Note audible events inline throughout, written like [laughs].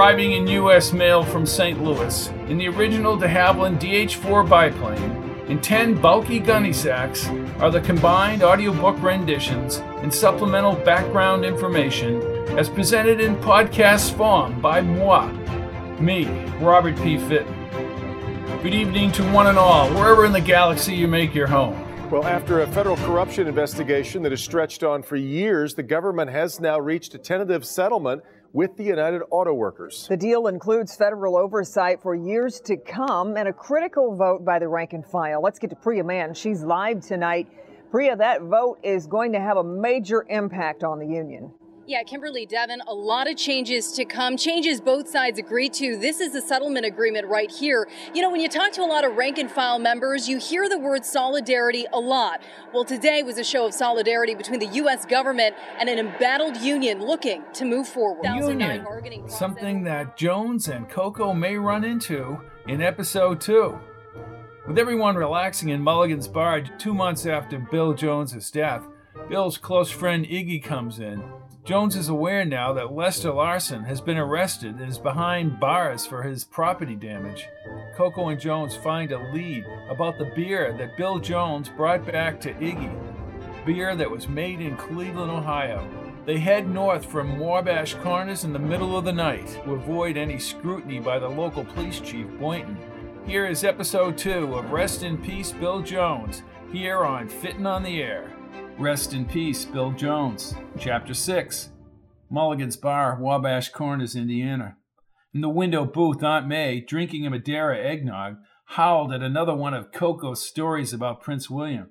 arriving in U.S. mail from St. Louis in the original de Havilland DH-4 biplane and 10 bulky gunny sacks are the combined audiobook renditions and supplemental background information as presented in podcast form by moi, me, Robert P. Fitton. Good evening to one and all, wherever in the galaxy you make your home. Well, after a federal corruption investigation that has stretched on for years, the government has now reached a tentative settlement with the United Auto Workers. The deal includes federal oversight for years to come and a critical vote by the rank and file. Let's get to Priya Mann. She's live tonight. Priya, that vote is going to have a major impact on the union. Yeah, Kimberly Devon, a lot of changes to come, changes both sides agreed to. This is the settlement agreement right here. You know, when you talk to a lot of rank and file members, you hear the word solidarity a lot. Well, today was a show of solidarity between the U.S. government and an embattled union looking to move forward. Union, something that Jones and Coco may run into in episode two. With everyone relaxing in Mulligan's bar two months after Bill Jones's death, Bill's close friend Iggy comes in Jones is aware now that Lester Larsen has been arrested and is behind bars for his property damage. Coco and Jones find a lead about the beer that Bill Jones brought back to Iggy, beer that was made in Cleveland, Ohio. They head north from Wabash Corners in the middle of the night to avoid any scrutiny by the local police chief, Boynton. Here is episode 2 of Rest in Peace Bill Jones, here on Fitton on the Air. Rest in peace, Bill Jones. Chapter 6 Mulligan's Bar, Wabash Corners, Indiana. In the window booth, Aunt May, drinking a Madeira eggnog, howled at another one of Coco's stories about Prince William.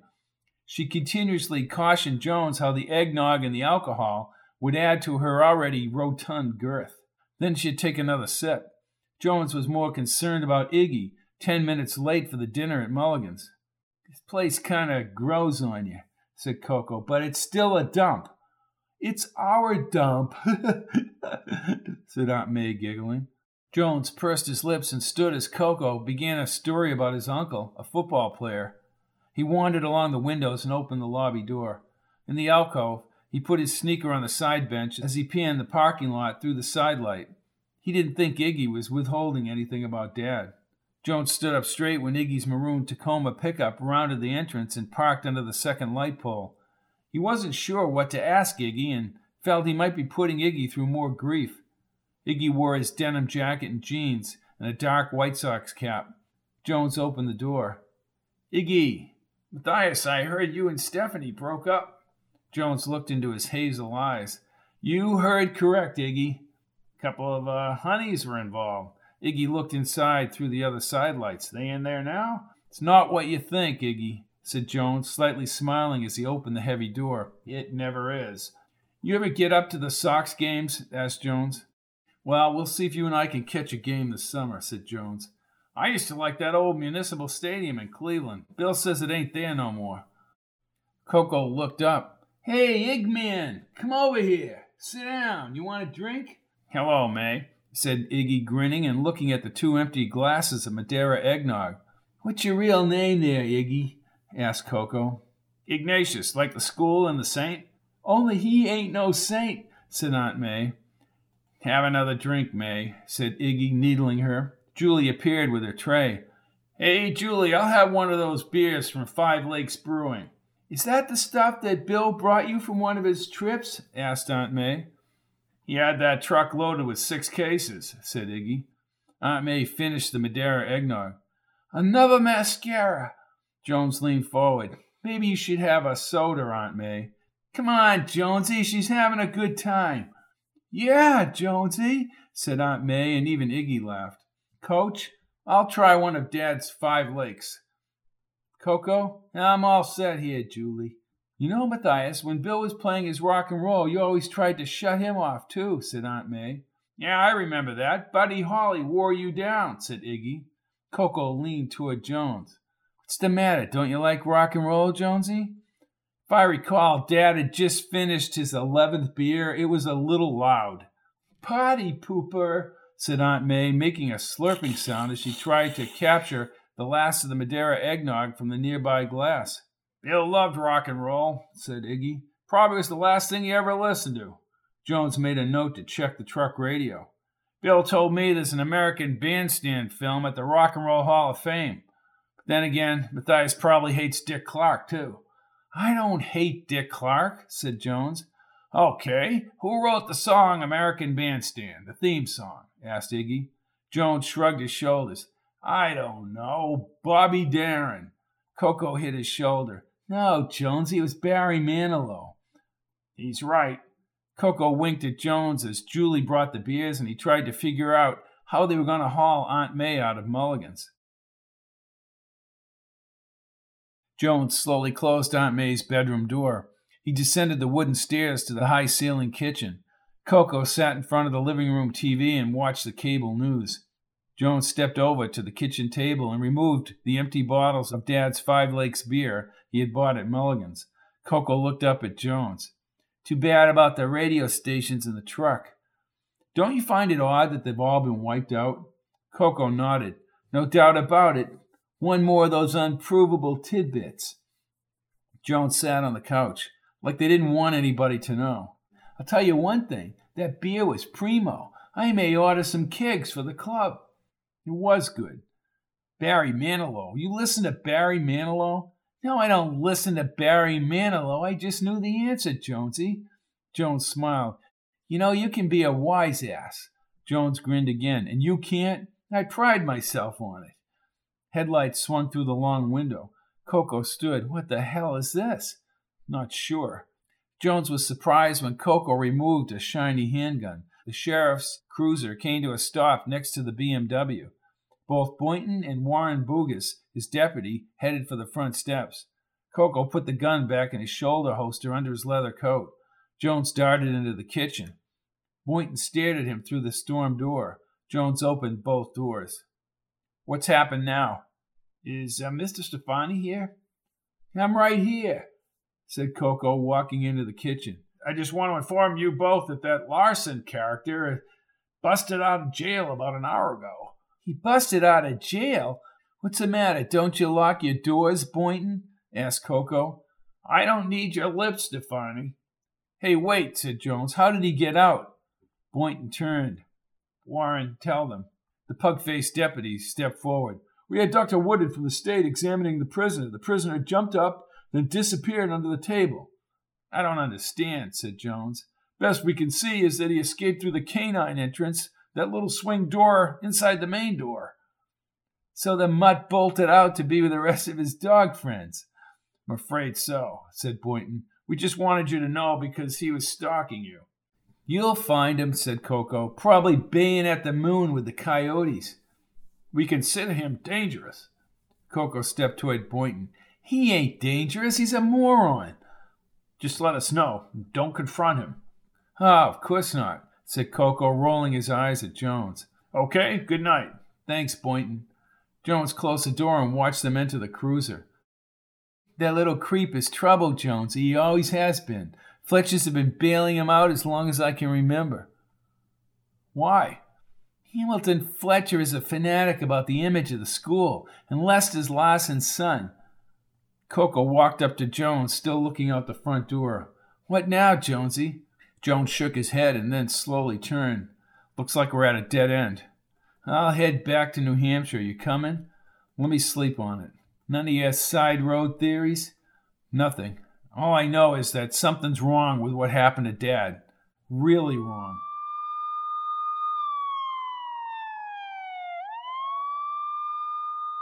She continuously cautioned Jones how the eggnog and the alcohol would add to her already rotund girth. Then she'd take another sip. Jones was more concerned about Iggy, ten minutes late for the dinner at Mulligan's. This place kind of grows on you said Coco, but it's still a dump. It's our dump, said Aunt May, giggling. Jones pursed his lips and stood as Coco began a story about his uncle, a football player. He wandered along the windows and opened the lobby door. In the alcove, he put his sneaker on the side bench as he panned the parking lot through the sidelight. He didn't think Iggy was withholding anything about Dad. Jones stood up straight when Iggy's maroon Tacoma pickup rounded the entrance and parked under the second light pole. He wasn't sure what to ask Iggy and felt he might be putting Iggy through more grief. Iggy wore his denim jacket and jeans and a dark White Sox cap. Jones opened the door. Iggy, Matthias, I heard you and Stephanie broke up. Jones looked into his hazel eyes. You heard correct, Iggy. A couple of uh, honeys were involved. Iggy looked inside through the other side lights. They in there now? It's not what you think, Iggy, said Jones, slightly smiling as he opened the heavy door. It never is. You ever get up to the Sox games? asked Jones. Well, we'll see if you and I can catch a game this summer, said Jones. I used to like that old municipal stadium in Cleveland. Bill says it ain't there no more. Coco looked up. Hey, Eggman, come over here. Sit down. You want a drink? Hello, May said Iggy, grinning and looking at the two empty glasses of Madeira eggnog. What's your real name there, Iggy? asked Coco. Ignatius, like the school and the saint? Only he ain't no saint, said Aunt May. Have another drink, May, said Iggy, needling her. Julie appeared with her tray. Hey, Julie, I'll have one of those beers from Five Lakes Brewing. Is that the stuff that Bill brought you from one of his trips? asked Aunt May. He had that truck loaded with six cases, said Iggy. Aunt May finished the Madeira eggnog. Another mascara. Jones leaned forward. Maybe you should have a soda, Aunt May. Come on, Jonesy, she's having a good time. Yeah, Jonesy, said Aunt May, and even Iggy laughed. Coach, I'll try one of Dad's five lakes. Coco, I'm all set here, Julie. You know, Matthias, when Bill was playing his rock and roll, you always tried to shut him off, too, said Aunt May. Yeah, I remember that. Buddy Holly wore you down, said Iggy. Coco leaned toward Jones. What's the matter? Don't you like rock and roll, Jonesy? If I recall, Dad had just finished his eleventh beer. It was a little loud. Potty pooper, said Aunt May, making a slurping sound as she tried to capture the last of the Madeira eggnog from the nearby glass. Bill loved rock and roll, said Iggy. Probably was the last thing he ever listened to. Jones made a note to check the truck radio. Bill told me there's an American Bandstand film at the Rock and Roll Hall of Fame. But then again, Matthias probably hates Dick Clark, too. I don't hate Dick Clark, said Jones. Okay, who wrote the song American Bandstand, the theme song? asked Iggy. Jones shrugged his shoulders. I don't know. Bobby Darin. Coco hit his shoulder. No, Jonesy, it was Barry Manilow. He's right. Coco winked at Jones as Julie brought the beers and he tried to figure out how they were going to haul Aunt May out of Mulligan's. Jones slowly closed Aunt May's bedroom door. He descended the wooden stairs to the high ceiling kitchen. Coco sat in front of the living room TV and watched the cable news. Jones stepped over to the kitchen table and removed the empty bottles of Dad's Five Lakes beer he had bought at Mulligan's. Coco looked up at Jones. Too bad about the radio stations in the truck. Don't you find it odd that they've all been wiped out? Coco nodded. No doubt about it. One more of those unprovable tidbits. Jones sat on the couch, like they didn't want anybody to know. I'll tell you one thing that beer was primo. I may order some kegs for the club. It was good. Barry Manilow. You listen to Barry Manilow? No, I don't listen to Barry Manilow. I just knew the answer, Jonesy. Jones smiled. You know, you can be a wise ass. Jones grinned again. And you can't? I pride myself on it. Headlights swung through the long window. Coco stood. What the hell is this? Not sure. Jones was surprised when Coco removed a shiny handgun. The sheriff's cruiser came to a stop next to the BMW. Both Boynton and Warren Bugis, his deputy, headed for the front steps. Coco put the gun back in his shoulder holster under his leather coat. Jones darted into the kitchen. Boynton stared at him through the storm door. Jones opened both doors. What's happened now? Is uh, Mr. Stefani here? I'm right here, said Coco, walking into the kitchen. I just want to inform you both that that Larsen character busted out of jail about an hour ago. He busted out of jail. What's the matter? Don't you lock your doors, Boynton? asked Coco. I don't need your lips, Stefani. Hey, wait, said Jones. How did he get out? Boynton turned. Warren, tell them. The pug faced deputy stepped forward. We had Dr. Woodard from the state examining the prisoner. The prisoner jumped up, then disappeared under the table. I don't understand, said Jones. Best we can see is that he escaped through the canine entrance that little swing door inside the main door. So the mutt bolted out to be with the rest of his dog friends. I'm afraid so, said Boynton. We just wanted you to know because he was stalking you. You'll find him, said Coco, probably baying at the moon with the coyotes. We consider him dangerous. Coco stepped toward Boynton. He ain't dangerous. He's a moron. Just let us know. Don't confront him. Ah, oh, of course not said Coco, rolling his eyes at Jones. Okay, good night. Thanks, Boynton. Jones closed the door and watched them enter the cruiser. That little creep is trouble, Jones. He always has been. Fletcher's have been bailing him out as long as I can remember. Why? Hamilton Fletcher is a fanatic about the image of the school, and Lester's Larsen's son. Coco walked up to Jones, still looking out the front door. What now, Jonesy? Jones shook his head and then slowly turned. Looks like we're at a dead end. I'll head back to New Hampshire. You coming? Let me sleep on it. None of your side road theories? Nothing. All I know is that something's wrong with what happened to Dad. Really wrong.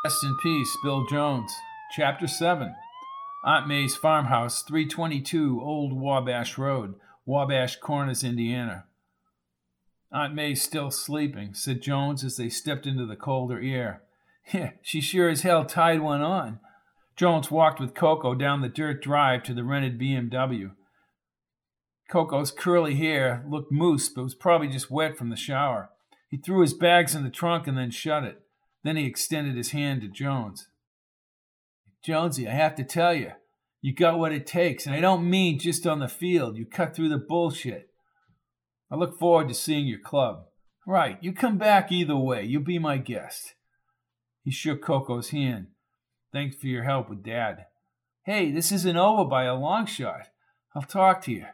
Rest in peace, Bill Jones. Chapter 7 Aunt May's Farmhouse, 322 Old Wabash Road, Wabash Corners, Indiana. Aunt May's still sleeping, said Jones as they stepped into the colder air. [laughs] Yeah, she sure as hell tied one on. Jones walked with Coco down the dirt drive to the rented BMW. Coco's curly hair looked moose, but was probably just wet from the shower. He threw his bags in the trunk and then shut it. Then he extended his hand to Jones. Jonesy, I have to tell you, you got what it takes, and I don't mean just on the field. You cut through the bullshit. I look forward to seeing your club. Right, you come back either way. You'll be my guest. He shook Coco's hand. Thanks for your help with Dad. Hey, this isn't over by a long shot. I'll talk to you.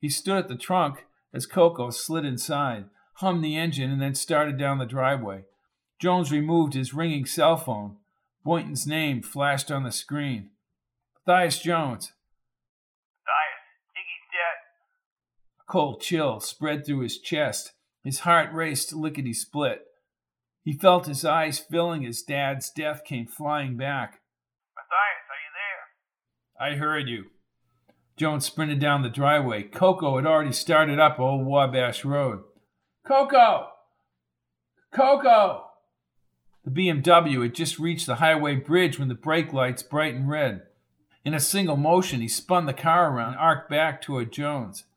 He stood at the trunk as Coco slid inside. hummed the engine, and then started down the driveway. Jones removed his ringing cell phone. Boynton's name flashed on the screen. Matthias Jones. Matthias, Iggy's dead. A cold chill spread through his chest. His heart raced lickety split. He felt his eyes filling as Dad's death came flying back. Matthias, are you there? I heard you. Jones sprinted down the driveway. Coco had already started up Old Wabash Road. Coco! Coco! The BMW had just reached the highway bridge when the brake lights brightened red. In a single motion, he spun the car around and arced back toward Jones.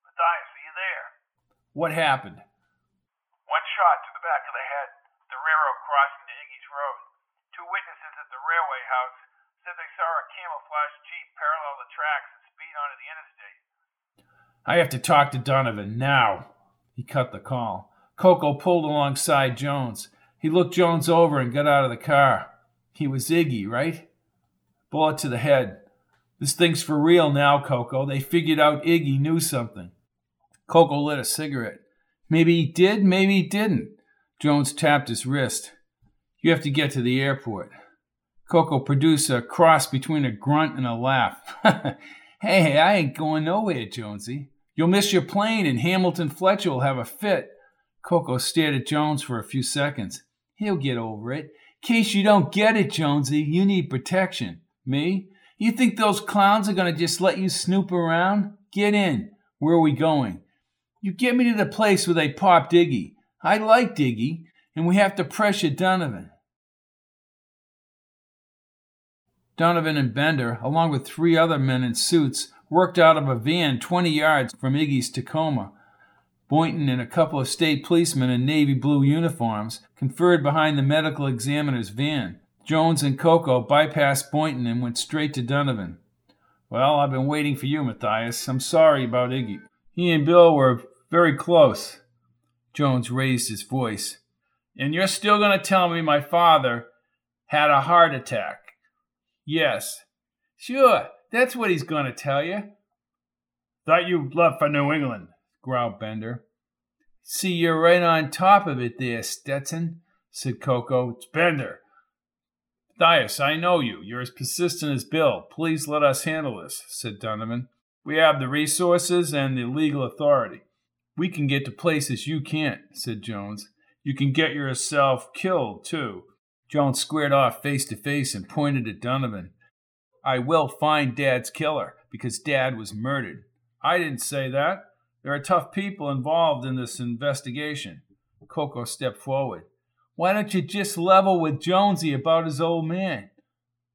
Matthias, are you there? What happened? One shot to the back of the head, the railroad crossing to Iggy's Road. Two witnesses at the railway house said they saw a camouflage Jeep parallel the tracks and speed onto the interstate. I have to talk to Donovan now. He cut the call. Coco pulled alongside Jones. He looked Jones over and got out of the car. He was Iggy, right? Bullet to the head. This thing's for real now, Coco. They figured out Iggy knew something. Coco lit a cigarette. Maybe he did, maybe he didn't. Jones tapped his wrist. You have to get to the airport. Coco produced a cross between a grunt and a laugh. [laughs] hey, I ain't going nowhere, Jonesy. You'll miss your plane, and Hamilton Fletcher will have a fit. Coco stared at Jones for a few seconds. He'll get over it. Case you don't get it, Jonesy, you need protection. Me? You think those clowns are going to just let you snoop around? Get in. Where are we going? You get me to the place where they popped Diggy. I like Diggy, and we have to pressure Donovan. Donovan and Bender, along with three other men in suits, worked out of a van 20 yards from Iggy's Tacoma. Boynton and a couple of state policemen in navy blue uniforms conferred behind the medical examiner's van. Jones and Coco bypassed Boynton and went straight to Donovan. Well, I've been waiting for you, Matthias. I'm sorry about Iggy. He and Bill were very close. Jones raised his voice. And you're still going to tell me my father had a heart attack? Yes. Sure, that's what he's going to tell you. Thought you left for New England growled Bender. See, you're right on top of it there, Stetson, said Coco. It's Bender. Matthias, I know you. You're as persistent as Bill. Please let us handle this, said Donovan. We have the resources and the legal authority. We can get to places you can't, said Jones. You can get yourself killed, too. Jones squared off face to face and pointed at Donovan. I will find Dad's killer because Dad was murdered. I didn't say that. There are tough people involved in this investigation. Coco stepped forward. Why don't you just level with Jonesy about his old man?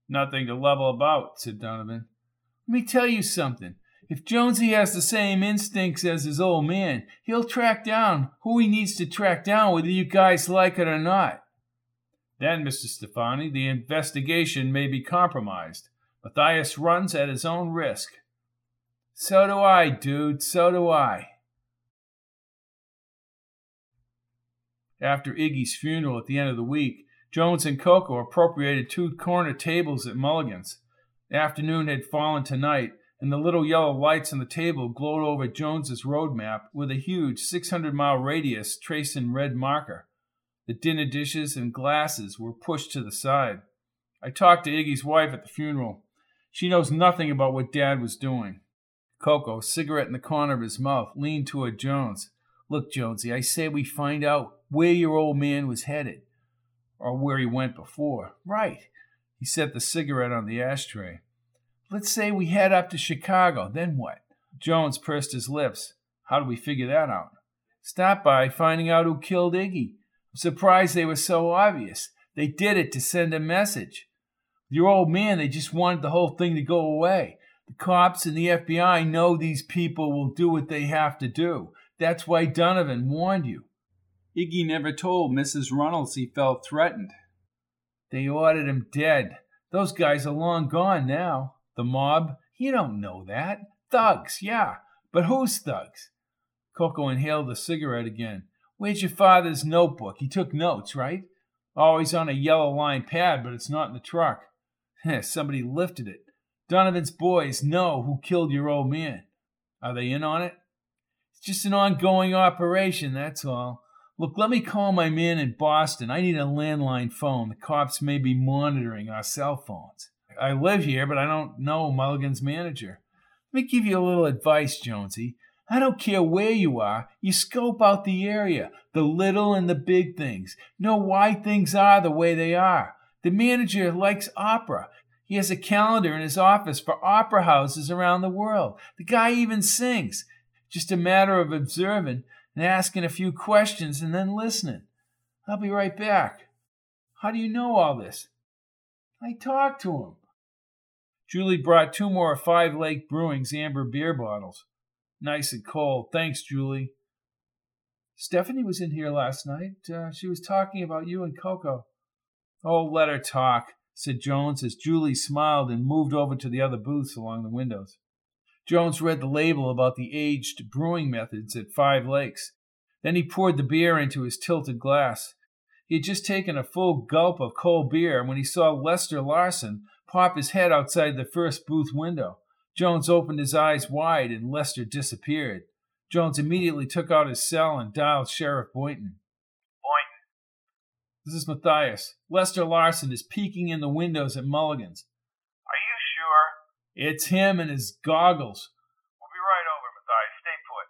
Nothing to level about, said Donovan. Let me tell you something. If Jonesy has the same instincts as his old man, he'll track down who he needs to track down, whether you guys like it or not. Then, Mr. Stefani, the investigation may be compromised. Matthias runs at his own risk. So do I, dude. So do I. After Iggy's funeral at the end of the week, Jones and Coco appropriated two corner tables at Mulligan's. The afternoon had fallen to night, and the little yellow lights on the table glowed over Jones's road map with a huge 600 mile radius traced in red marker. The dinner dishes and glasses were pushed to the side. I talked to Iggy's wife at the funeral. She knows nothing about what Dad was doing. Coco, cigarette in the corner of his mouth, leaned toward Jones. Look, Jonesy, I say we find out where your old man was headed, or where he went before. Right. He set the cigarette on the ashtray. Let's say we head up to Chicago. Then what? Jones pursed his lips. How do we figure that out? Stop by finding out who killed Iggy. I'm surprised they were so obvious. They did it to send a message. Your old man, they just wanted the whole thing to go away. The cops and the FBI know these people will do what they have to do. That's why Donovan warned you. Iggy never told Mrs. Runnels he felt threatened. They ordered him dead. Those guys are long gone now. The mob, you don't know that. Thugs, yeah. But who's thugs? Coco inhaled the cigarette again. Where's your father's notebook? He took notes, right? Always on a yellow line pad, but it's not in the truck. [laughs] Somebody lifted it. Donovan's boys know who killed your old man. Are they in on it? Just an ongoing operation, that's all. Look, let me call my man in Boston. I need a landline phone. The cops may be monitoring our cell phones. I live here, but I don't know Mulligan's manager. Let me give you a little advice, Jonesy. I don't care where you are, you scope out the area, the little and the big things. Know why things are the way they are. The manager likes opera. He has a calendar in his office for opera houses around the world. The guy even sings. Just a matter of observing and asking a few questions and then listening. I'll be right back. How do you know all this? I talked to him. Julie brought two more Five Lake Brewing's amber beer bottles. Nice and cold. Thanks, Julie. Stephanie was in here last night. Uh, she was talking about you and Coco. Oh, let her talk, said Jones as Julie smiled and moved over to the other booths along the windows. Jones read the label about the aged brewing methods at Five Lakes. Then he poured the beer into his tilted glass. He had just taken a full gulp of cold beer when he saw Lester Larsen pop his head outside the first booth window. Jones opened his eyes wide and Lester disappeared. Jones immediately took out his cell and dialed Sheriff Boynton. Boynton. This is Matthias. Lester Larsen is peeking in the windows at Mulligan's. Are you sure? It's him and his goggles. We'll be right over, Matthias. Stay put.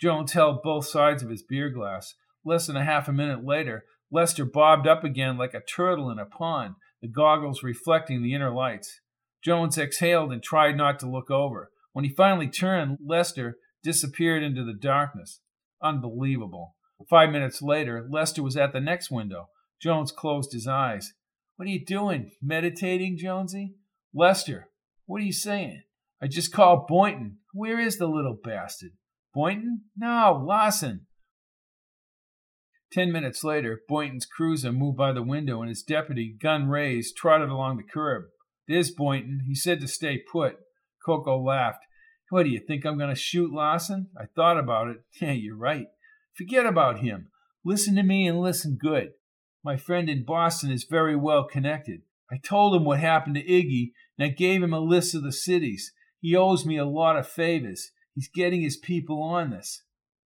Jones held both sides of his beer glass. Less than a half a minute later, Lester bobbed up again like a turtle in a pond, the goggles reflecting the inner lights. Jones exhaled and tried not to look over. When he finally turned, Lester disappeared into the darkness. Unbelievable. Five minutes later, Lester was at the next window. Jones closed his eyes. What are you doing? Meditating, Jonesy? Lester, what are you saying? I just called Boynton. Where is the little bastard? Boynton? No, Lawson. Ten minutes later, Boynton's cruiser moved by the window and his deputy, gun raised, trotted along the curb. There's Boynton. He said to stay put. Coco laughed. What do you think I'm going to shoot Lawson? I thought about it. [laughs] Yeah, you're right. Forget about him. Listen to me and listen good. My friend in Boston is very well connected. I told him what happened to Iggy, and I gave him a list of the cities. He owes me a lot of favors. He's getting his people on this.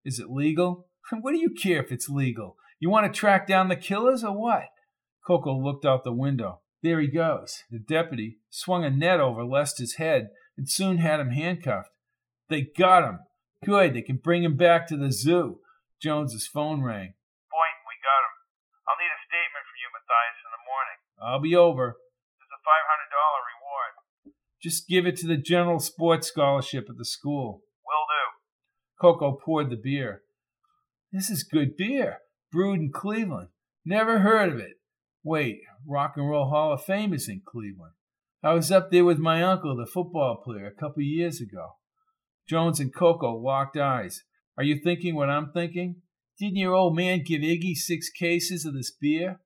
Is it legal? [laughs] What do you care if it's legal? You want to track down the killers or what? Coco looked out the window. There he goes. The deputy swung a net over Lester's head and soon had him handcuffed. They got him. Good, they can bring him back to the zoo. Jones's phone rang. Boynton, we got him. I'll need a statement from you, Matthias, in the morning. I'll be over. There's a $500 reward. Just give it to the general sports scholarship at the school. Will do. Coco poured the beer. This is good beer. Brewed in Cleveland. Never heard of it. Wait, Rock and Roll Hall of Fame is in Cleveland. I was up there with my uncle, the football player, a couple years ago. Jones and Coco locked eyes. Are you thinking what I'm thinking? Didn't your old man give Iggy six cases of this beer?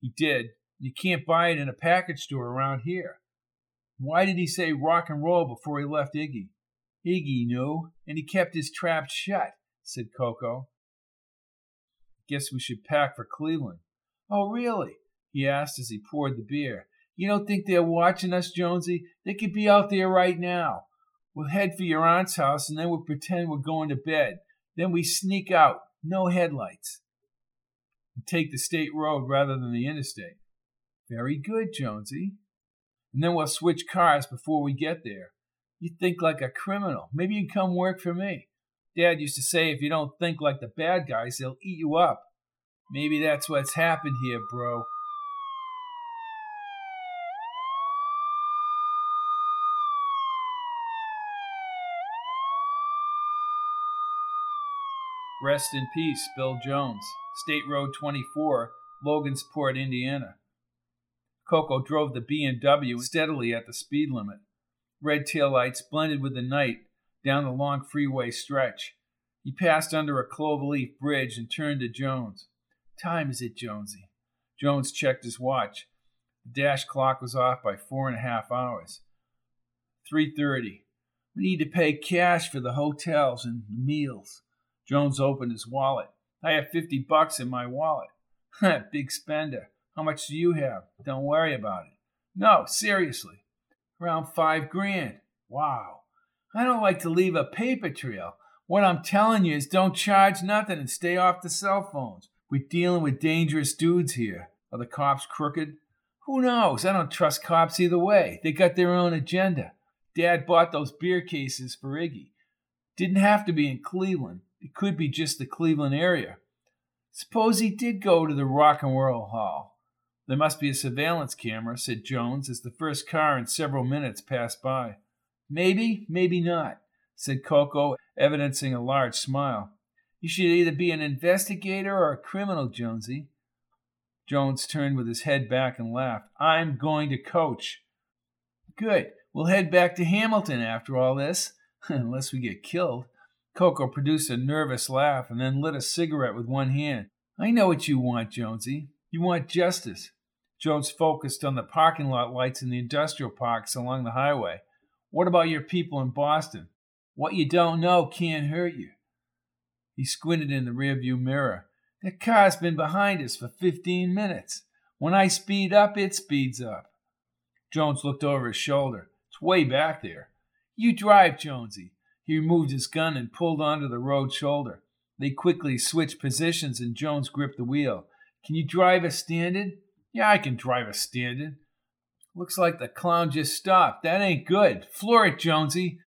He did. You can't buy it in a package store around here. Why did he say rock and roll before he left Iggy? Iggy knew, and he kept his trap shut, said Coco. Guess we should pack for Cleveland. Oh, really? he asked as he poured the beer. You don't think they're watching us, Jonesy? They could be out there right now. We'll head for your aunt's house and then we'll pretend we're going to bed. Then we sneak out, no headlights. And take the state road rather than the interstate. Very good, Jonesy. And then we'll switch cars before we get there. You think like a criminal. Maybe you can come work for me. Dad used to say if you don't think like the bad guys, they'll eat you up. Maybe that's what's happened here, bro. Rest in peace, Bill Jones, State Road 24, Logansport, Indiana. Coco drove the BMW steadily at the speed limit. Red taillights blended with the night down the long freeway stretch. He passed under a cloverleaf bridge and turned to Jones. Time is it, Jonesy? Jones checked his watch. The dash clock was off by four and a half hours. Three thirty. We need to pay cash for the hotels and meals. Jones opened his wallet. I have fifty bucks in my wallet. [laughs] Big spender. How much do you have? Don't worry about it. No, seriously. Around five grand. Wow. I don't like to leave a paper trail. What I'm telling you is don't charge nothing and stay off the cell phones. We're dealing with dangerous dudes here. Are the cops crooked? Who knows? I don't trust cops either way. They got their own agenda. Dad bought those beer cases for Iggy. Didn't have to be in Cleveland. It could be just the Cleveland area. Suppose he did go to the Rock and Roll Hall. There must be a surveillance camera, said Jones as the first car in several minutes passed by. Maybe, maybe not, said Coco, evidencing a large smile. You should either be an investigator or a criminal, Jonesy. Jones turned with his head back and laughed. I'm going to coach. Good. We'll head back to Hamilton after all this, [laughs] unless we get killed. Coco produced a nervous laugh and then lit a cigarette with one hand. I know what you want, Jonesy. You want justice. Jones focused on the parking lot lights in the industrial parks along the highway. What about your people in Boston? What you don't know can't hurt you. He squinted in the rearview mirror. That car's been behind us for 15 minutes. When I speed up, it speeds up. Jones looked over his shoulder. It's way back there. You drive, Jonesy. He removed his gun and pulled onto the road shoulder. They quickly switched positions and Jones gripped the wheel. Can you drive a standard? Yeah, I can drive a standard. Looks like the clown just stopped. That ain't good. Floor it, Jonesy.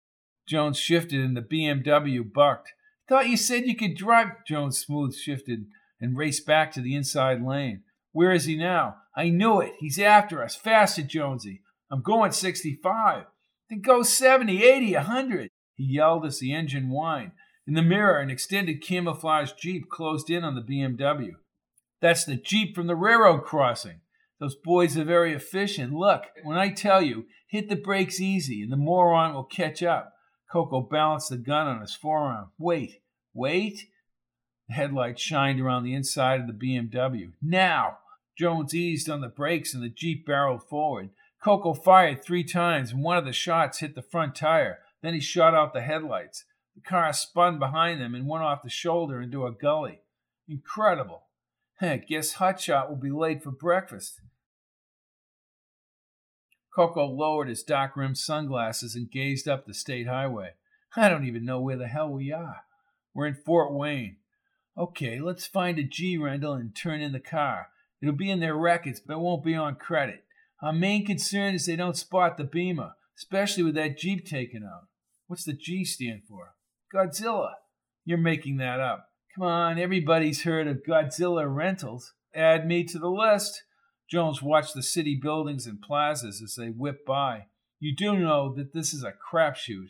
Jones shifted and the BMW bucked. Thought you said you could drive. Jones smooth shifted and raced back to the inside lane. Where is he now? I knew it. He's after us. Faster, Jonesy. I'm going 65. Then go 70, 80, 100. He yelled as the engine whined. In the mirror, an extended camouflage Jeep closed in on the BMW. That's the Jeep from the railroad crossing. Those boys are very efficient. Look, when I tell you, hit the brakes easy and the moron will catch up. Coco balanced the gun on his forearm. Wait, wait. The headlights shined around the inside of the BMW. Now! Jones eased on the brakes and the Jeep barreled forward. Coco fired three times and one of the shots hit the front tire. Then he shot out the headlights. The car spun behind them and went off the shoulder into a gully. Incredible. Guess Hotshot will be late for breakfast. Coco lowered his dark rimmed sunglasses and gazed up the state highway. I don't even know where the hell we are. We're in Fort Wayne. Okay, let's find a G rental and turn in the car. It'll be in their records, but it won't be on credit. Our main concern is they don't spot the Beamer, especially with that Jeep taken out. What's the G stand for? Godzilla. You're making that up. Come on, everybody's heard of Godzilla Rentals. Add me to the list. Jones watched the city buildings and plazas as they whipped by. You do know that this is a crapshoot.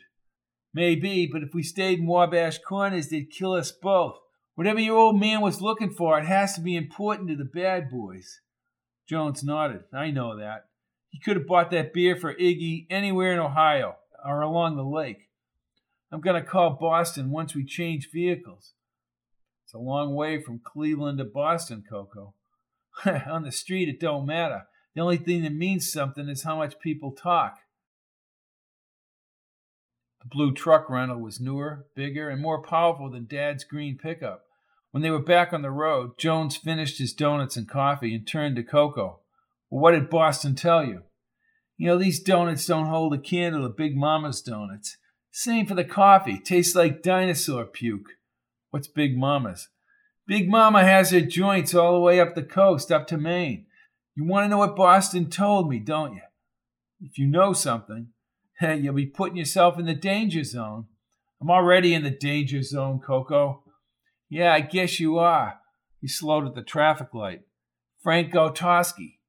Maybe, but if we stayed in Wabash Corners, they'd kill us both. Whatever your old man was looking for, it has to be important to the bad boys. Jones nodded. I know that. He could have bought that beer for Iggy anywhere in Ohio or along the lake. I'm going to call Boston once we change vehicles. A long way from Cleveland to Boston, Coco. [laughs] On the street, it don't matter. The only thing that means something is how much people talk. The blue truck rental was newer, bigger, and more powerful than Dad's green pickup. When they were back on the road, Jones finished his donuts and coffee and turned to Coco. Well, what did Boston tell you? You know, these donuts don't hold a candle to Big Mama's donuts. Same for the coffee. Tastes like dinosaur puke. What's Big Mama's? Big Mama has her joints all the way up the coast, up to Maine. You want to know what Boston told me, don't you? If you know something, [laughs] you'll be putting yourself in the danger zone. I'm already in the danger zone, Coco. Yeah, I guess you are. He slowed at the traffic light. Frank Gautowski.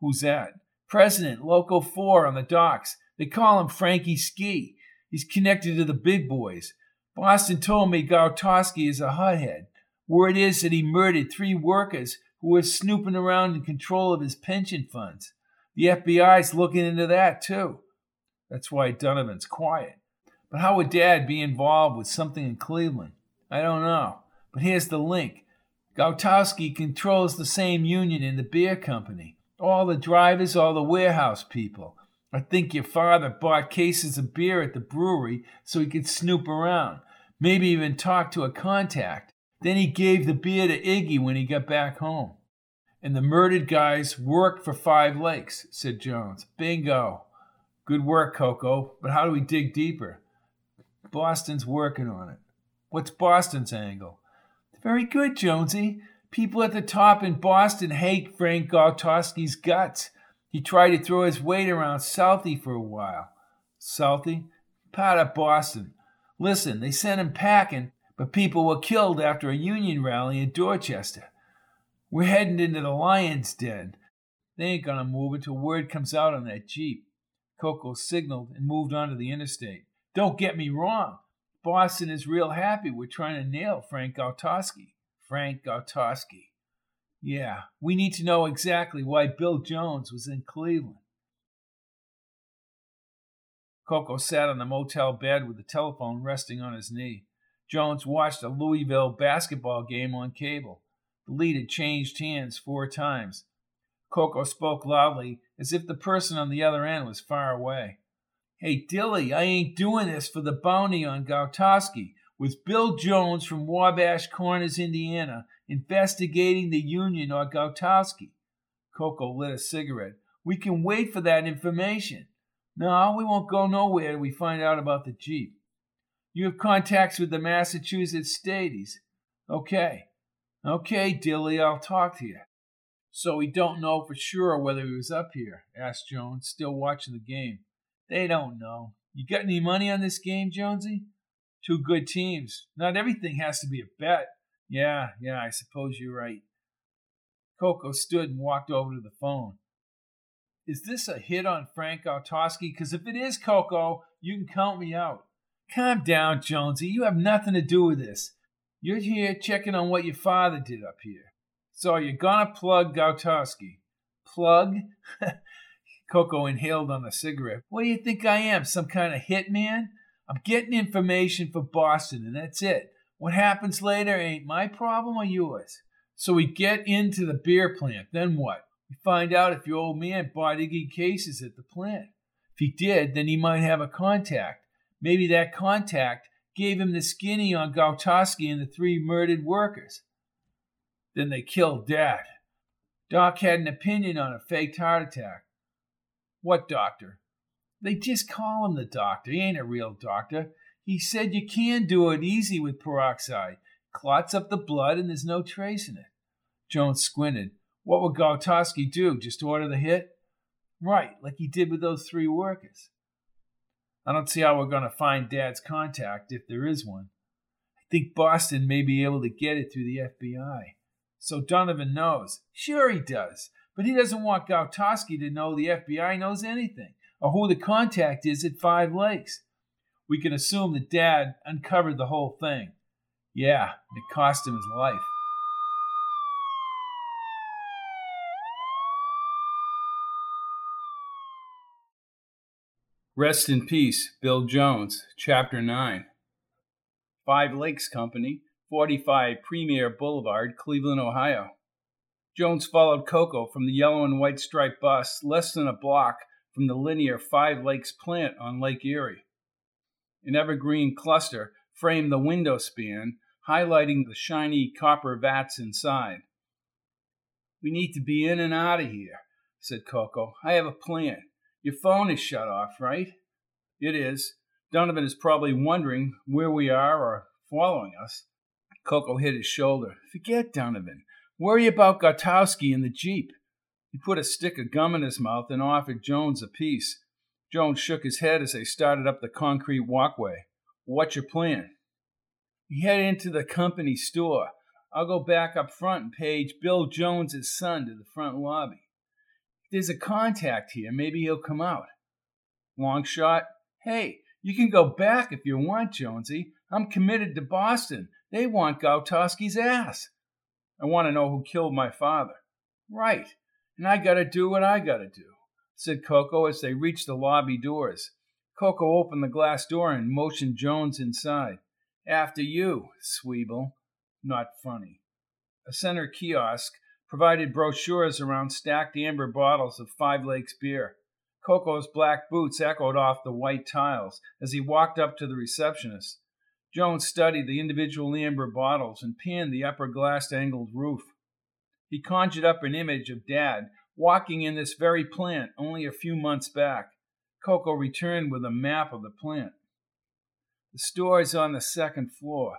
Who's that? President, Local 4 on the docks. They call him Frankie Ski. He's connected to the big boys. Boston told me Gautowski is a hothead. Word is that he murdered three workers who were snooping around in control of his pension funds. The FBI's looking into that, too. That's why Donovan's quiet. But how would Dad be involved with something in Cleveland? I don't know. But here's the link. Gautowski controls the same union in the beer company. All the drivers, all the warehouse people. I think your father bought cases of beer at the brewery so he could snoop around, maybe even talk to a contact. Then he gave the beer to Iggy when he got back home. And the murdered guys worked for Five Lakes, said Jones. Bingo. Good work, Coco, but how do we dig deeper? Boston's working on it. What's Boston's angle? Very good, Jonesy. People at the top in Boston hate Frank Gautowski's guts. He tried to throw his weight around Southie for a while. Southie? Part of Boston. Listen, they sent him packing, but people were killed after a Union rally in Dorchester. We're heading into the lion's den. They ain't gonna move until word comes out on that Jeep. Coco signaled and moved onto the interstate. Don't get me wrong. Boston is real happy we're trying to nail Frank Gautowski. Frank Gautowski. Yeah, we need to know exactly why Bill Jones was in Cleveland. Coco sat on the motel bed with the telephone resting on his knee. Jones watched a Louisville basketball game on cable. The lead had changed hands four times. Coco spoke loudly, as if the person on the other end was far away. Hey, Dilly, I ain't doing this for the bounty on Gautowski. With Bill Jones from Wabash Corners, Indiana, investigating the Union or Gautowski. Coco lit a cigarette. We can wait for that information. No, we won't go nowhere till we find out about the Jeep. You have contacts with the Massachusetts Staties. Okay. Okay, Dilly, I'll talk to you. So we don't know for sure whether he was up here? asked Jones, still watching the game. They don't know. You got any money on this game, Jonesy? Two good teams. Not everything has to be a bet. Yeah, yeah, I suppose you're right. Coco stood and walked over to the phone. Is this a hit on Frank Gautowski? Because if it is, Coco, you can count me out. Calm down, Jonesy. You have nothing to do with this. You're here checking on what your father did up here. So you're gonna plug Gautowski. Plug? [laughs] Coco inhaled on the cigarette. What do you think I am? Some kind of hitman? I'm getting information for Boston, and that's it. What happens later ain't my problem or yours. So we get into the beer plant. Then what? We find out if your old man bought Iggy cases at the plant. If he did, then he might have a contact. Maybe that contact gave him the skinny on Gautowski and the three murdered workers. Then they killed Dad. Doc had an opinion on a faked heart attack. What doctor? They just call him the doctor. He ain't a real doctor. He said you can do it easy with peroxide. Clots up the blood and there's no tracing it. Jones squinted. What would Gautowski do? Just order the hit? Right, like he did with those three workers. I don't see how we're going to find Dad's contact if there is one. I think Boston may be able to get it through the FBI. So Donovan knows. Sure, he does. But he doesn't want Gautowski to know the FBI knows anything or who the contact is at Five Lakes. We can assume that Dad uncovered the whole thing. Yeah, it cost him his life. Rest in Peace, Bill Jones, Chapter 9. Five Lakes Company, 45 Premier Boulevard, Cleveland, Ohio. Jones followed Coco from the yellow and white striped bus less than a block from the linear Five Lakes plant on Lake Erie. An evergreen cluster framed the window span, highlighting the shiny copper vats inside. We need to be in and out of here, said Coco. I have a plan. Your phone is shut off, right? It is. Donovan is probably wondering where we are or following us. Coco hit his shoulder. Forget Donovan. Worry about Gautowski and the Jeep. He put a stick of gum in his mouth and offered Jones a piece. Jones shook his head as they started up the concrete walkway. What's your plan? We head into the company store. I'll go back up front and page Bill Jones's son to the front lobby. There's a contact here, maybe he'll come out. Long shot. Hey, you can go back if you want, Jonesy. I'm committed to Boston. They want Gautowski's ass. I want to know who killed my father. Right and I gotta do what I gotta do, said Coco as they reached the lobby doors. Coco opened the glass door and motioned Jones inside. After you, Sweeble. Not funny. A center kiosk provided brochures around stacked amber bottles of Five Lakes beer. Coco's black boots echoed off the white tiles as he walked up to the receptionist. Jones studied the individual amber bottles and panned the upper glass angled roof. He conjured up an image of Dad walking in this very plant only a few months back. Coco returned with a map of the plant. The store is on the second floor.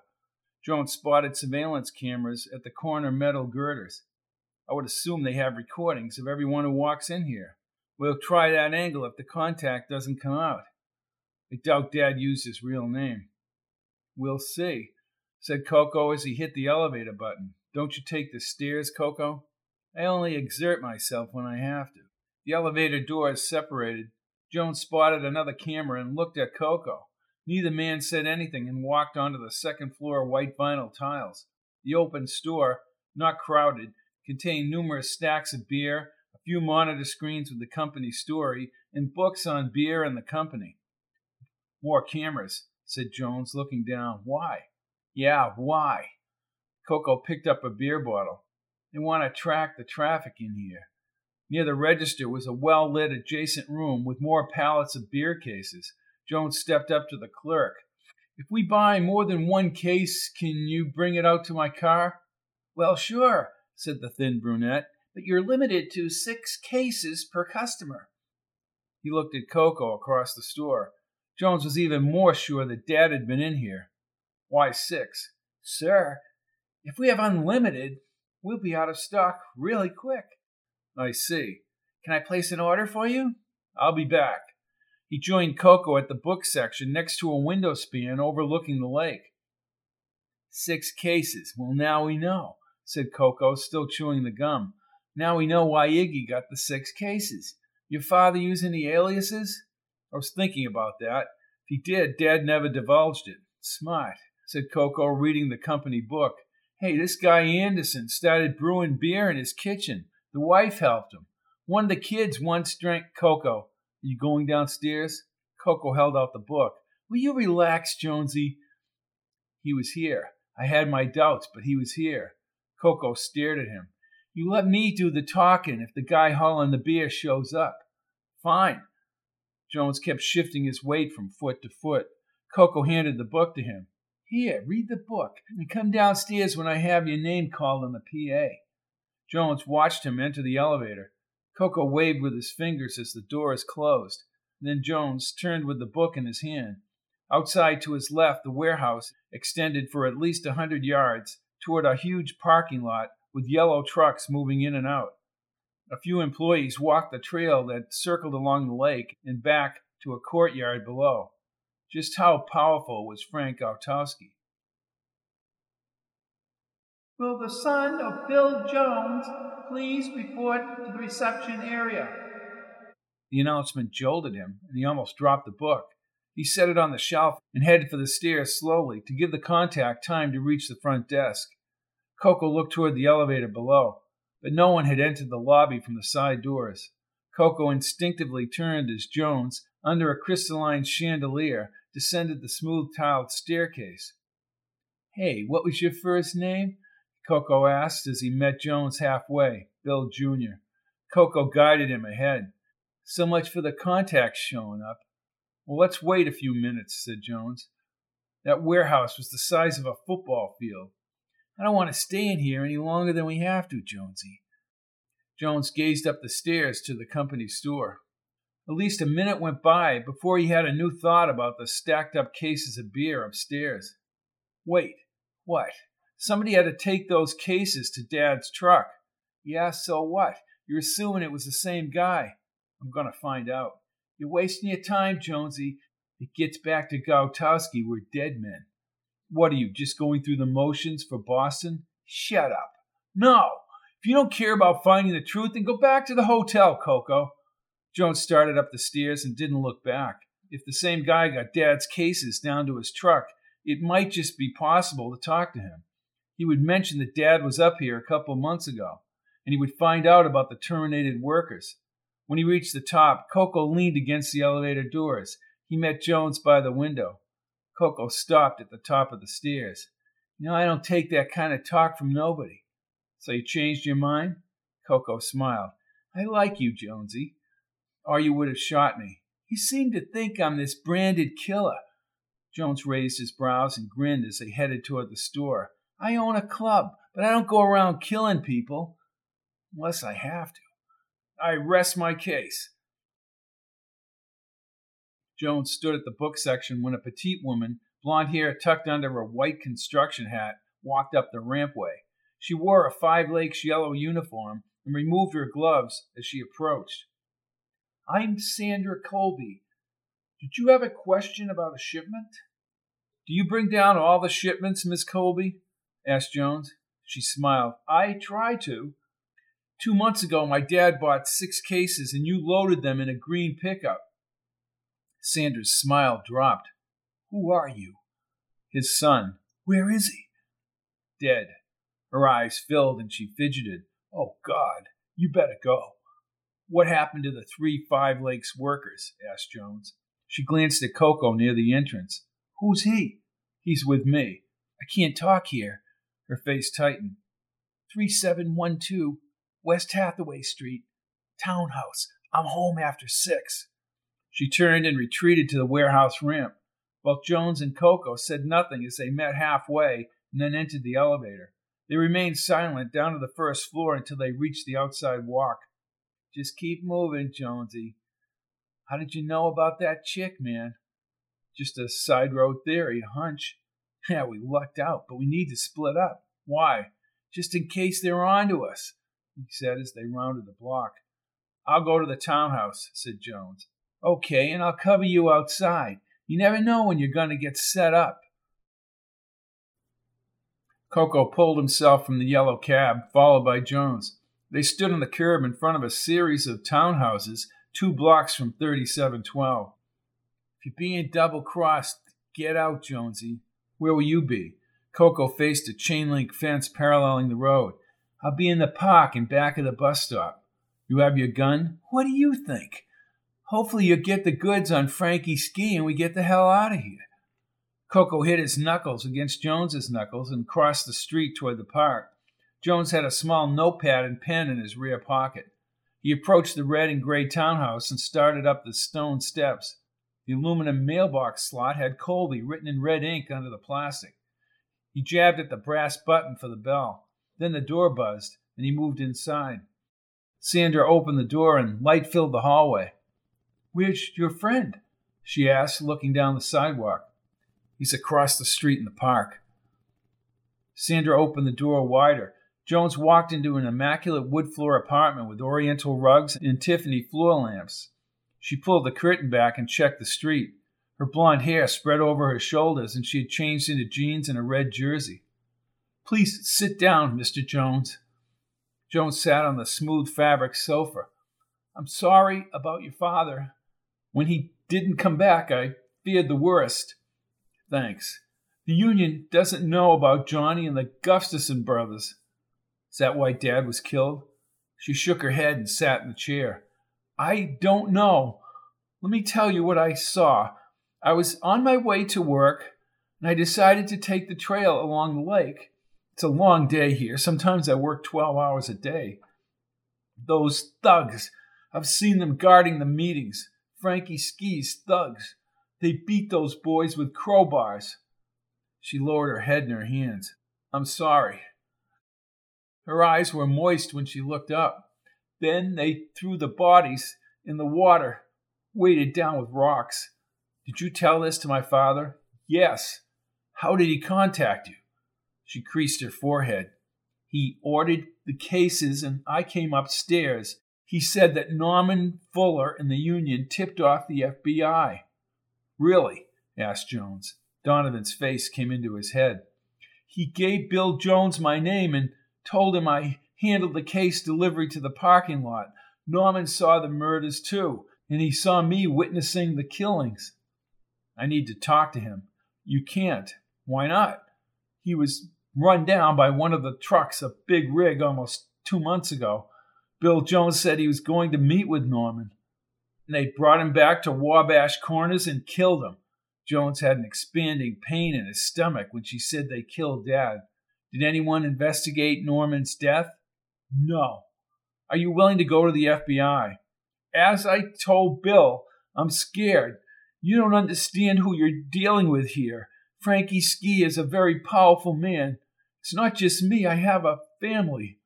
Drone spotted surveillance cameras at the corner metal girders. I would assume they have recordings of everyone who walks in here. We'll try that angle if the contact doesn't come out. I doubt Dad used his real name. We'll see, said Coco as he hit the elevator button. Don't you take the stairs, Coco? I only exert myself when I have to. The elevator doors separated. Jones spotted another camera and looked at Coco. Neither man said anything and walked onto the second floor white vinyl tiles. The open store, not crowded, contained numerous stacks of beer, a few monitor screens with the company story, and books on beer and the company. More cameras, said Jones, looking down. Why? Yeah, why? Coco picked up a beer bottle. They want to track the traffic in here. Near the register was a well lit adjacent room with more pallets of beer cases. Jones stepped up to the clerk. If we buy more than one case, can you bring it out to my car? Well, sure, said the thin brunette, but you're limited to six cases per customer. He looked at Coco across the store. Jones was even more sure that Dad had been in here. Why six? Sir, if we have unlimited, we'll be out of stock really quick. I see. Can I place an order for you? I'll be back. He joined Coco at the book section next to a window span overlooking the lake. Six cases. Well, now we know, said Coco, still chewing the gum. Now we know why Iggy got the six cases. Your father use any aliases? I was thinking about that. If he did, Dad never divulged it. Smart, said Coco, reading the company book. Hey, this guy Anderson started brewing beer in his kitchen. The wife helped him. One of the kids once drank Coco. Are you going downstairs? Coco held out the book. Will you relax, Jonesy? He was here. I had my doubts, but he was here. Coco stared at him. You let me do the talking if the guy hauling the beer shows up. Fine. Jones kept shifting his weight from foot to foot. Coco handed the book to him. Here, read the book, and come downstairs when I have your name called on the PA. Jones watched him enter the elevator. Coco waved with his fingers as the doors closed. Then Jones turned with the book in his hand. Outside to his left, the warehouse extended for at least a hundred yards toward a huge parking lot with yellow trucks moving in and out. A few employees walked the trail that circled along the lake and back to a courtyard below. Just how powerful was Frank Gautowski? Will the son of Bill Jones please report to the reception area? The announcement jolted him, and he almost dropped the book. He set it on the shelf and headed for the stairs slowly to give the contact time to reach the front desk. Coco looked toward the elevator below, but no one had entered the lobby from the side doors. Coco instinctively turned as Jones, under a crystalline chandelier, descended the smooth tiled staircase. Hey, what was your first name? Coco asked as he met Jones halfway, Bill Jr. Coco guided him ahead. So much for the contacts showing up. Well, let's wait a few minutes, said Jones. That warehouse was the size of a football field. I don't want to stay in here any longer than we have to, Jonesy. Jones gazed up the stairs to the company store. At least a minute went by before he had a new thought about the stacked up cases of beer upstairs. Wait, what? Somebody had to take those cases to Dad's truck. Yeah, so what? You're assuming it was the same guy. I'm going to find out. You're wasting your time, Jonesy. It gets back to Gautowski. We're dead men. What are you, just going through the motions for Boston? Shut up. No! If you don't care about finding the truth, then go back to the hotel, Coco. Jones started up the stairs and didn't look back. If the same guy got Dad's cases down to his truck, it might just be possible to talk to him. He would mention that Dad was up here a couple months ago, and he would find out about the terminated workers. When he reached the top, Coco leaned against the elevator doors. He met Jones by the window. Coco stopped at the top of the stairs. You know, I don't take that kind of talk from nobody. So you changed your mind? Coco smiled. I like you, Jonesy. Or you would have shot me. You seem to think I'm this branded killer. Jones raised his brows and grinned as they headed toward the store. I own a club, but I don't go around killing people. Unless I have to. I rest my case. Jones stood at the book section when a petite woman, blonde hair tucked under a white construction hat, walked up the rampway. She wore a Five Lakes yellow uniform and removed her gloves as she approached. I'm Sandra Colby. Did you have a question about a shipment? Do you bring down all the shipments, Miss Colby? asked Jones. She smiled. I try to. Two months ago, my dad bought six cases and you loaded them in a green pickup. Sandra's smile dropped. Who are you? His son. Where is he? Dead. Her eyes filled and she fidgeted. Oh, God, you better go. What happened to the three Five Lakes workers? asked Jones. She glanced at Coco near the entrance. Who's he? He's with me. I can't talk here. Her face tightened. 3712 West Hathaway Street, townhouse. I'm home after six. She turned and retreated to the warehouse ramp. Both Jones and Coco said nothing as they met halfway and then entered the elevator. They remained silent down to the first floor until they reached the outside walk. Just keep moving, Jonesy. How did you know about that chick, man? Just a side road theory, a hunch. [laughs] Yeah, we lucked out, but we need to split up. Why? Just in case they're on to us, he said as they rounded the block. I'll go to the townhouse, said Jones. Okay, and I'll cover you outside. You never know when you're going to get set up. Coco pulled himself from the yellow cab, followed by Jones. They stood on the curb in front of a series of townhouses two blocks from 3712. If you're being double crossed, get out, Jonesy. Where will you be? Coco faced a chain link fence paralleling the road. I'll be in the park in back of the bus stop. You have your gun? What do you think? Hopefully, you'll get the goods on Frankie Ski and we get the hell out of here. Coco hit his knuckles against Jones's knuckles and crossed the street toward the park. Jones had a small notepad and pen in his rear pocket. He approached the red and gray townhouse and started up the stone steps. The aluminum mailbox slot had Colby written in red ink under the plastic. He jabbed at the brass button for the bell. Then the door buzzed, and he moved inside. Sandra opened the door, and light filled the hallway. Where's your friend? she asked, looking down the sidewalk. He's across the street in the park. Sandra opened the door wider. Jones walked into an immaculate wood floor apartment with oriental rugs and Tiffany floor lamps. She pulled the curtain back and checked the street. Her blonde hair spread over her shoulders, and she had changed into jeans and a red jersey. Please sit down, Mr. Jones. Jones sat on the smooth fabric sofa. I'm sorry about your father. When he didn't come back, I feared the worst. Thanks. The union doesn't know about Johnny and the Gustafson brothers. Is that why Dad was killed? She shook her head and sat in the chair. I don't know. Let me tell you what I saw. I was on my way to work, and I decided to take the trail along the lake. It's a long day here. Sometimes I work 12 hours a day. Those thugs, I've seen them guarding the meetings. Frankie Ski's thugs. They beat those boys with crowbars. She lowered her head in her hands. I'm sorry. Her eyes were moist when she looked up. Then they threw the bodies in the water, weighted down with rocks. Did you tell this to my father? Yes. How did he contact you? She creased her forehead. He ordered the cases, and I came upstairs. He said that Norman Fuller and the Union tipped off the FBI. Really? asked Jones. Donovan's face came into his head. He gave Bill Jones my name and told him I handled the case delivery to the parking lot. Norman saw the murders too, and he saw me witnessing the killings. I need to talk to him. You can't. Why not? He was run down by one of the trucks, a big rig, almost two months ago. Bill Jones said he was going to meet with Norman. And they brought him back to Wabash Corners and killed him. Jones had an expanding pain in his stomach when she said they killed Dad. Did anyone investigate Norman's death? No. Are you willing to go to the FBI? As I told Bill, I'm scared. You don't understand who you're dealing with here. Frankie Ski is a very powerful man. It's not just me, I have a family.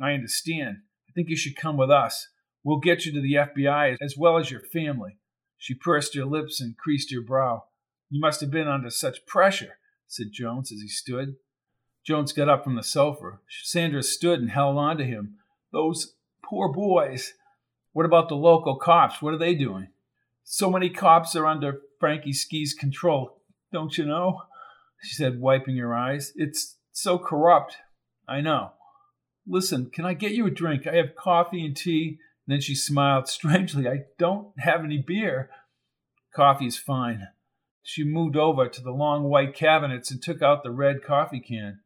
I understand. I think you should come with us. We'll get you to the FBI as well as your family. She pursed her lips and creased her brow. You must have been under such pressure, said Jones as he stood. Jones got up from the sofa. Sandra stood and held on to him. Those poor boys. What about the local cops? What are they doing? So many cops are under Frankie Ski's control, don't you know? She said, wiping her eyes. It's so corrupt. I know. Listen, can I get you a drink? I have coffee and tea. And then she smiled [laughs] strangely. I don't have any beer. Coffee is fine. She moved over to the long white cabinets and took out the red coffee can.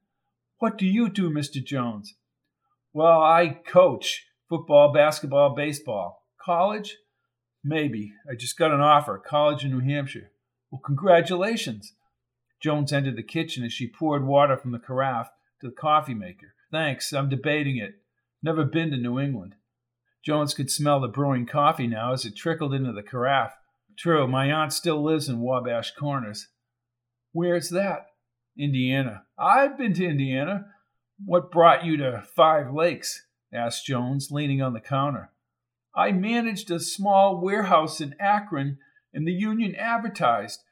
What do you do, Mr. Jones? Well, I coach football, basketball, baseball. College? Maybe. I just got an offer, college in New Hampshire. Well, congratulations. Jones entered the kitchen as she poured water from the carafe to the coffee maker. Thanks, I'm debating it. Never been to New England. Jones could smell the brewing coffee now as it trickled into the carafe. True, my aunt still lives in Wabash Corners. Where's that? Indiana. I've been to Indiana. What brought you to Five Lakes? asked Jones, leaning on the counter. I managed a small warehouse in Akron, and the union advertised.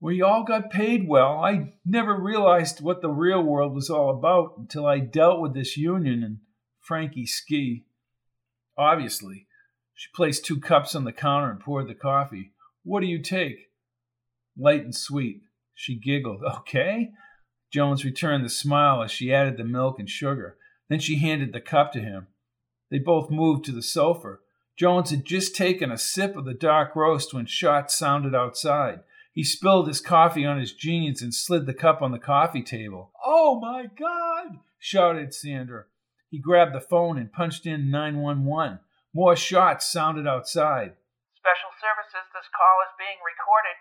We all got paid well. I never realized what the real world was all about until I dealt with this union and Frankie Ski. Obviously. She placed two cups on the counter and poured the coffee. What do you take? Light and sweet. She giggled. Okay. Jones returned the smile as she added the milk and sugar. Then she handed the cup to him. They both moved to the sofa. Jones had just taken a sip of the dark roast when shots sounded outside. He spilled his coffee on his jeans and slid the cup on the coffee table. Oh my God! shouted Sandra. He grabbed the phone and punched in 911. More shots sounded outside. Special Services, this call is being recorded.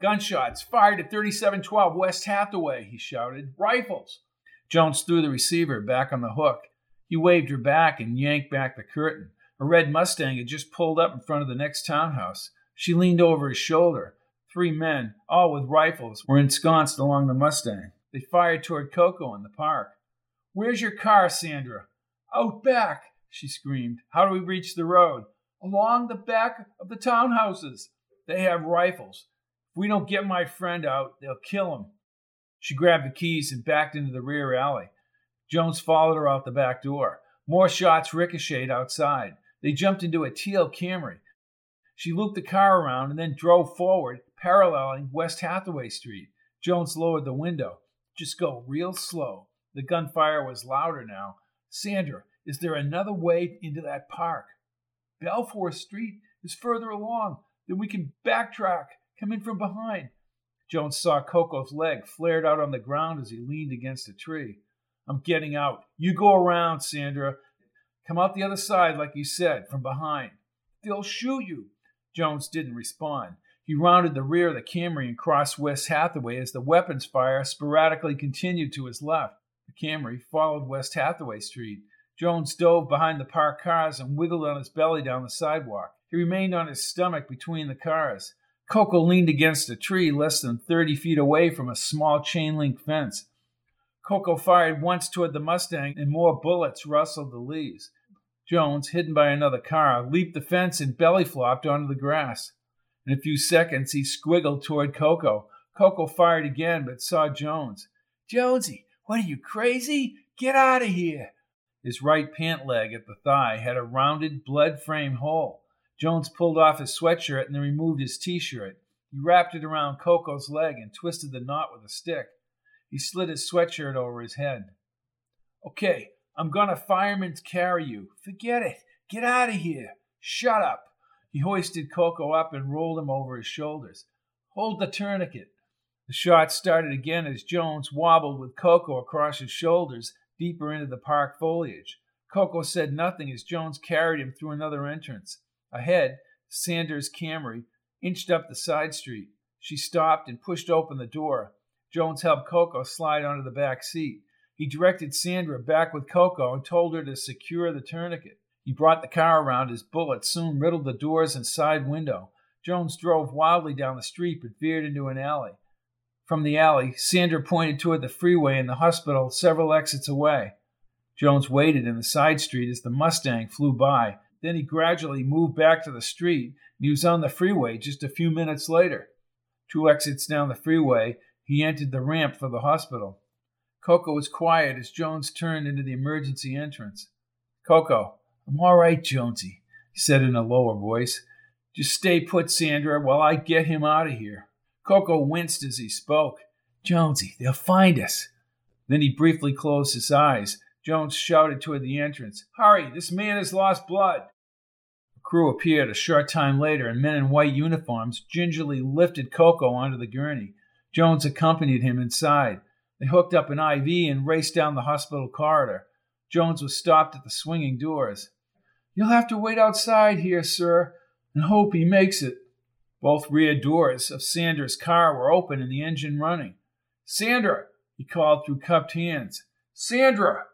Gunshots fired at 3712 West Hathaway, he shouted. Rifles! Jones threw the receiver back on the hook. He waved her back and yanked back the curtain. A red Mustang had just pulled up in front of the next townhouse. She leaned over his shoulder. Three men, all with rifles, were ensconced along the Mustang. They fired toward Coco in the park. Where's your car, Sandra? Out back, she screamed. How do we reach the road? Along the back of the townhouses. They have rifles. If we don't get my friend out, they'll kill him. She grabbed the keys and backed into the rear alley. Jones followed her out the back door. More shots ricocheted outside. They jumped into a teal Camry. She looped the car around and then drove forward, paralleling West Hathaway Street. Jones lowered the window. Just go real slow. The gunfire was louder now. Sandra, is there another way into that park? Balfour Street is further along. Then we can backtrack, come in from behind. Jones saw Coco's leg flared out on the ground as he leaned against a tree. I'm getting out. You go around, Sandra. Come out the other side, like you said, from behind. They'll shoot you. Jones didn't respond. He rounded the rear of the Camry and crossed West Hathaway as the weapons fire sporadically continued to his left. The Camry followed West Hathaway Street. Jones dove behind the parked cars and wiggled on his belly down the sidewalk. He remained on his stomach between the cars. Coco leaned against a tree less than 30 feet away from a small chain link fence. Coco fired once toward the Mustang, and more bullets rustled the leaves. Jones, hidden by another car, leaped the fence and belly flopped onto the grass. In a few seconds, he squiggled toward Coco. Coco fired again, but saw Jones. Jonesy, what are you crazy? Get out of here! His right pant leg at the thigh had a rounded, blood framed hole. Jones pulled off his sweatshirt and then removed his t shirt. He wrapped it around Coco's leg and twisted the knot with a stick. He slid his sweatshirt over his head. Okay, I'm gonna fireman's carry you. Forget it. Get out of here. Shut up. He hoisted Coco up and rolled him over his shoulders. Hold the tourniquet. The shot started again as Jones wobbled with Coco across his shoulders deeper into the park foliage. Coco said nothing as Jones carried him through another entrance. Ahead, Sandra's Camry inched up the side street. She stopped and pushed open the door. Jones helped Coco slide onto the back seat. He directed Sandra back with Coco and told her to secure the tourniquet. He brought the car around. His bullet soon riddled the doors and side window. Jones drove wildly down the street but veered into an alley. From the alley, Sandra pointed toward the freeway and the hospital several exits away. Jones waited in the side street as the Mustang flew by. Then he gradually moved back to the street, and he was on the freeway just a few minutes later. Two exits down the freeway, he entered the ramp for the hospital. Coco was quiet as Jones turned into the emergency entrance. Coco, I'm all right, Jonesy, he said in a lower voice. Just stay put, Sandra, while I get him out of here. Coco winced as he spoke. Jonesy, they'll find us. Then he briefly closed his eyes. Jones shouted toward the entrance, Hurry, this man has lost blood. A crew appeared a short time later, and men in white uniforms gingerly lifted Coco onto the gurney. Jones accompanied him inside. They hooked up an IV and raced down the hospital corridor. Jones was stopped at the swinging doors. You'll have to wait outside here, sir, and hope he makes it. Both rear doors of Sandra's car were open and the engine running. Sandra, he called through cupped hands. Sandra!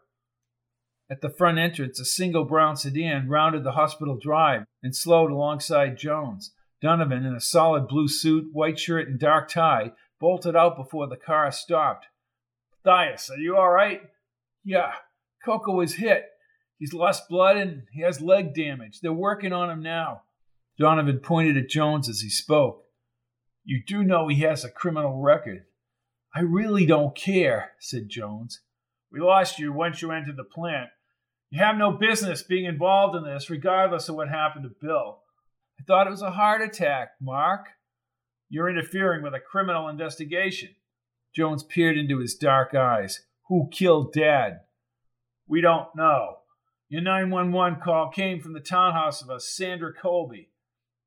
At the front entrance, a single brown sedan rounded the hospital drive and slowed alongside Jones. Donovan, in a solid blue suit, white shirt, and dark tie, bolted out before the car stopped. Matthias, are you all right? Yeah, Coco was hit. He's lost blood and he has leg damage. They're working on him now. Donovan pointed at Jones as he spoke. You do know he has a criminal record. I really don't care, said Jones. We lost you once you entered the plant. You have no business being involved in this, regardless of what happened to Bill. I thought it was a heart attack, Mark. You're interfering with a criminal investigation. Jones peered into his dark eyes. Who killed Dad? We don't know. Your 911 call came from the townhouse of a Sandra Colby.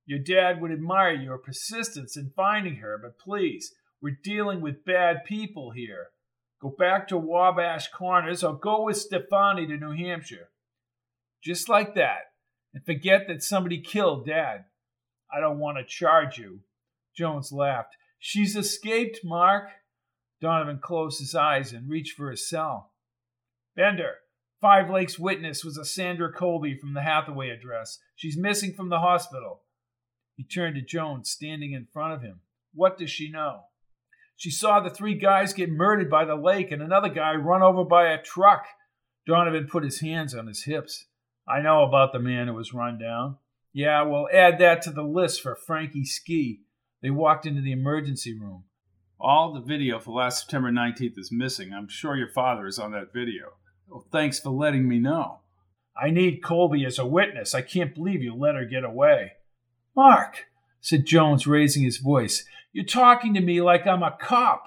Your dad would admire your persistence in finding her, but please, we're dealing with bad people here. Go back to Wabash Corners or go with Stefani to New Hampshire. Just like that. And forget that somebody killed Dad. I don't want to charge you. Jones laughed. She's escaped, Mark. Donovan closed his eyes and reached for his cell. Bender, Five Lakes witness was a Sandra Colby from the Hathaway address. She's missing from the hospital. He turned to Jones, standing in front of him. What does she know? She saw the three guys get murdered by the lake and another guy run over by a truck. Donovan put his hands on his hips. I know about the man who was run down. Yeah, we'll add that to the list for Frankie Ski. They walked into the emergency room. All the video for last September 19th is missing. I'm sure your father is on that video. Well, thanks for letting me know. I need Colby as a witness. I can't believe you let her get away. Mark, said Jones, raising his voice, you're talking to me like I'm a cop.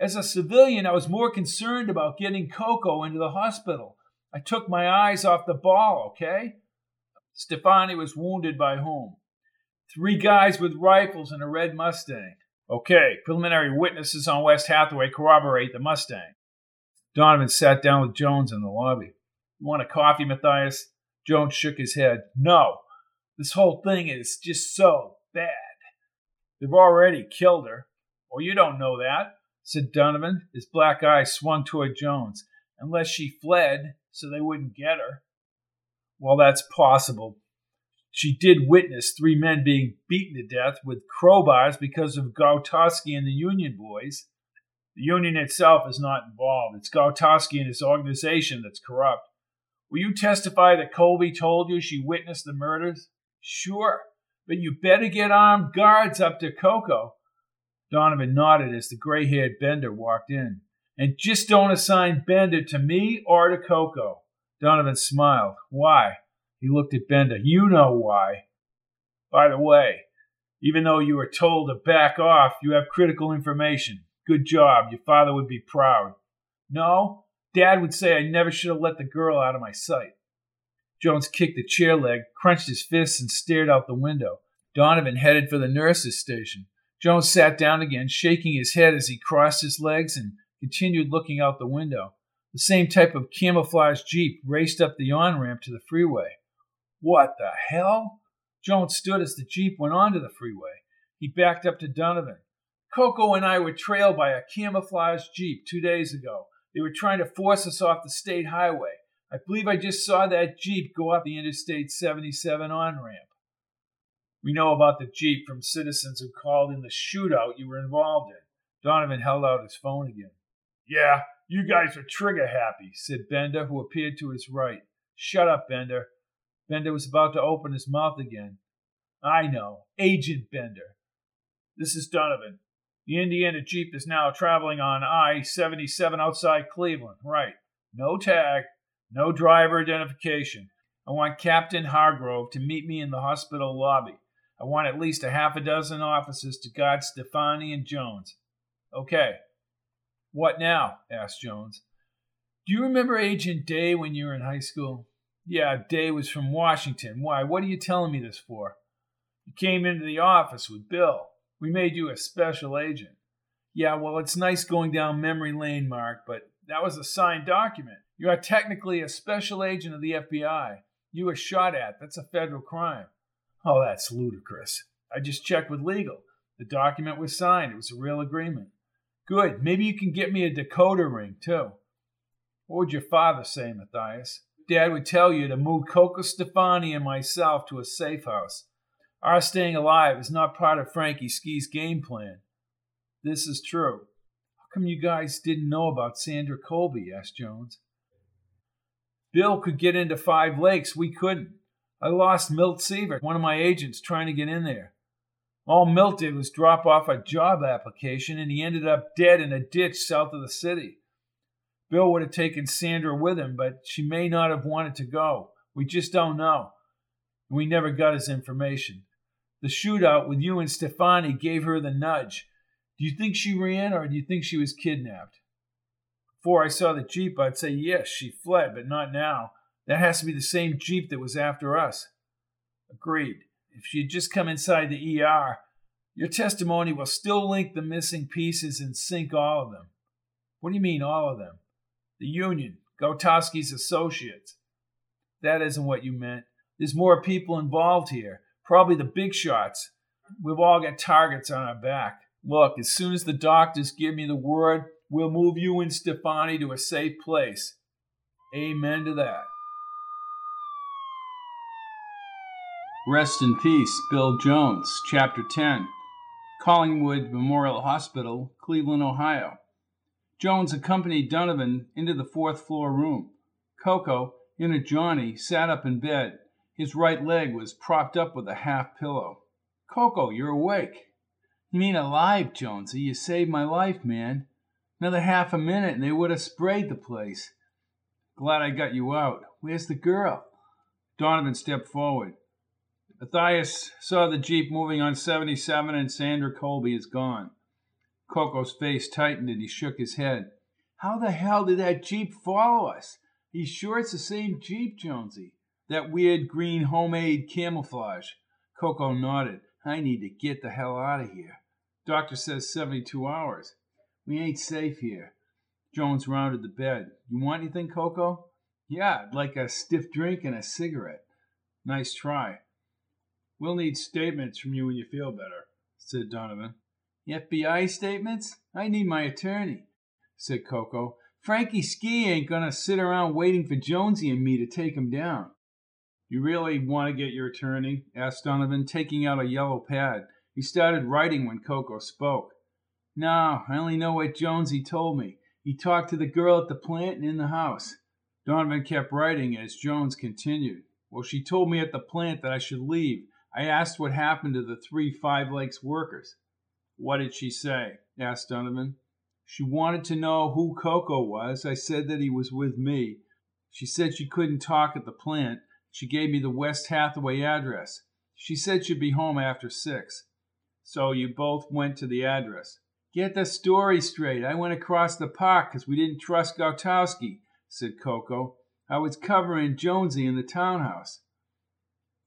As a civilian, I was more concerned about getting Coco into the hospital. I took my eyes off the ball, okay? Stefani was wounded by whom? Three guys with rifles and a red Mustang. Okay, preliminary witnesses on West Hathaway corroborate the Mustang. Donovan sat down with Jones in the lobby. You want a coffee, Matthias? Jones shook his head. No. This whole thing is just so bad. They've already killed her. Well, you don't know that, said Donovan. His black eyes swung toward Jones. Unless she fled so they wouldn't get her. Well, that's possible, she did witness three men being beaten to death with crowbars because of Gautowski and the Union boys. The Union itself is not involved. It's Gautowski and his organization that's corrupt. Will you testify that Colby told you she witnessed the murders? Sure, but you better get armed guards up to Coco. Donovan nodded as the gray haired Bender walked in. And just don't assign Bender to me or to Coco. Donovan smiled. Why? He looked at Bender. You know why. By the way, even though you were told to back off, you have critical information. Good job. Your father would be proud. No, Dad would say I never should have let the girl out of my sight. Jones kicked the chair leg, crunched his fists, and stared out the window. Donovan headed for the nurse's station. Jones sat down again, shaking his head as he crossed his legs and continued looking out the window. The same type of camouflage Jeep raced up the on ramp to the freeway. What the hell? Jones stood as the Jeep went onto the freeway. He backed up to Donovan. Coco and I were trailed by a camouflage Jeep two days ago. They were trying to force us off the state highway. I believe I just saw that Jeep go up the Interstate 77 on ramp. We know about the Jeep from citizens who called in the shootout you were involved in. Donovan held out his phone again. Yeah, you guys are trigger happy, said Bender, who appeared to his right. Shut up, Bender. Bender was about to open his mouth again. I know. Agent Bender. This is Donovan. The Indiana Jeep is now traveling on I 77 outside Cleveland. Right. No tag, no driver identification. I want Captain Hargrove to meet me in the hospital lobby. I want at least a half a dozen officers to guard Stefani and Jones. Okay. What now? asked Jones. Do you remember Agent Day when you were in high school? Yeah, Day was from Washington. Why? What are you telling me this for? You came into the office with Bill. We made you a special agent. Yeah, well, it's nice going down memory lane, Mark, but that was a signed document. You are technically a special agent of the FBI. You were shot at. That's a federal crime. Oh, that's ludicrous. I just checked with legal. The document was signed. It was a real agreement. Good. Maybe you can get me a decoder ring, too. What would your father say, Matthias? Dad would tell you to move Coco Stefani and myself to a safe house. Our staying alive is not part of Frankie Ski's game plan. This is true. How come you guys didn't know about Sandra Colby? asked Jones. Bill could get into Five Lakes. We couldn't. I lost Milt Seaver, one of my agents, trying to get in there. All Milt did was drop off a job application, and he ended up dead in a ditch south of the city. Bill would have taken Sandra with him, but she may not have wanted to go. We just don't know. We never got his information. The shootout with you and Stefani gave her the nudge. Do you think she ran or do you think she was kidnapped? Before I saw the Jeep, I'd say yes, she fled, but not now. That has to be the same Jeep that was after us. Agreed. If she had just come inside the ER, your testimony will still link the missing pieces and sink all of them. What do you mean, all of them? The Union, Gautowski's associates. That isn't what you meant. There's more people involved here, probably the big shots. We've all got targets on our back. Look, as soon as the doctors give me the word, we'll move you and Stefani to a safe place. Amen to that. Rest in Peace, Bill Jones, Chapter 10, Collingwood Memorial Hospital, Cleveland, Ohio. Jones accompanied Donovan into the fourth floor room. Coco, in a Johnny, sat up in bed. His right leg was propped up with a half pillow. Coco, you're awake. You mean alive, Jonesy? You saved my life, man. Another half a minute and they would have sprayed the place. Glad I got you out. Where's the girl? Donovan stepped forward. Matthias saw the Jeep moving on 77 and Sandra Colby is gone. Coco's face tightened and he shook his head. How the hell did that Jeep follow us? He's sure it's the same Jeep, Jonesy. That weird green homemade camouflage. Coco nodded. I need to get the hell out of here. Doctor says 72 hours. We ain't safe here. Jones rounded the bed. You want anything, Coco? Yeah, I'd like a stiff drink and a cigarette. Nice try. We'll need statements from you when you feel better, said Donovan. FBI statements? I need my attorney, said Coco. Frankie Ski ain't gonna sit around waiting for Jonesy and me to take him down. You really want to get your attorney? asked Donovan, taking out a yellow pad. He started writing when Coco spoke. No, I only know what Jonesy told me. He talked to the girl at the plant and in the house. Donovan kept writing as Jones continued. Well, she told me at the plant that I should leave. I asked what happened to the three Five Lakes workers. What did she say? asked Donovan. She wanted to know who Coco was. I said that he was with me. She said she couldn't talk at the plant. She gave me the West Hathaway address. She said she'd be home after six. So you both went to the address. Get the story straight. I went across the park because we didn't trust Gautowski, said Coco. I was covering Jonesy in the townhouse.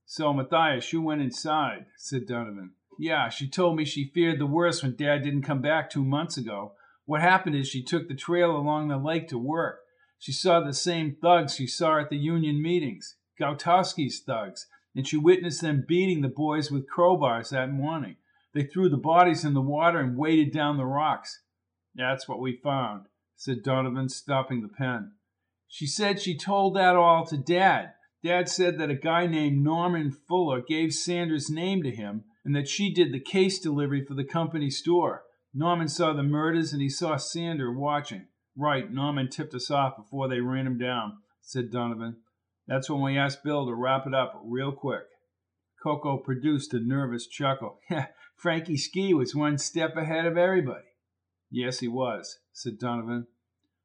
So, Matthias, you went inside, said Donovan. Yeah, she told me she feared the worst when Dad didn't come back two months ago. What happened is she took the trail along the lake to work. She saw the same thugs she saw at the union meetings, Gautowski's thugs, and she witnessed them beating the boys with crowbars that morning. They threw the bodies in the water and waded down the rocks. That's what we found, said Donovan, stopping the pen. She said she told that all to Dad. Dad said that a guy named Norman Fuller gave Sandra's name to him and that she did the case delivery for the company store. Norman saw the murders and he saw Sandra watching. Right, Norman tipped us off before they ran him down, said Donovan. That's when we asked Bill to wrap it up real quick. Coco produced a nervous chuckle. [laughs] Frankie Ski was one step ahead of everybody. Yes, he was, said Donovan.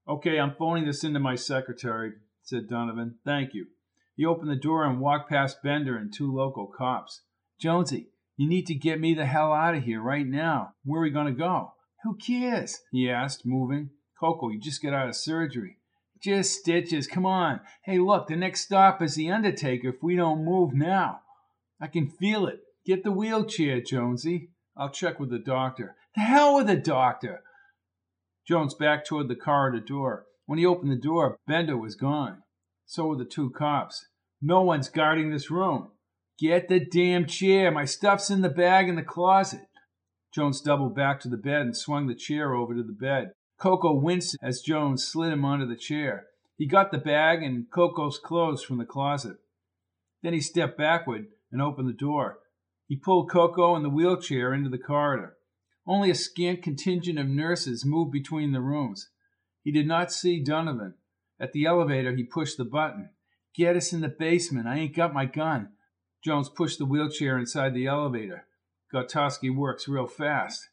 Okay, I'm phoning this into my secretary, said Donovan. Thank you. He opened the door and walked past Bender and two local cops. Jonesy, you need to get me the hell out of here right now. Where are we going to go? Who cares? he asked, moving. Coco, you just got out of surgery. Just stitches, come on. Hey, look, the next stop is the Undertaker if we don't move now. I can feel it. Get the wheelchair, Jonesy. I'll check with the doctor. The hell with the doctor! Jones backed toward the corridor door. When he opened the door, Bender was gone. So were the two cops. No one's guarding this room. Get the damn chair. My stuff's in the bag in the closet. Jones doubled back to the bed and swung the chair over to the bed. Coco winced as Jones slid him onto the chair. He got the bag and Coco's clothes from the closet. Then he stepped backward and opened the door. He pulled Coco and the wheelchair into the corridor. Only a scant contingent of nurses moved between the rooms. He did not see Donovan. At the elevator, he pushed the button. Get us in the basement. I ain't got my gun. Jones pushed the wheelchair inside the elevator. Gautowski works real fast.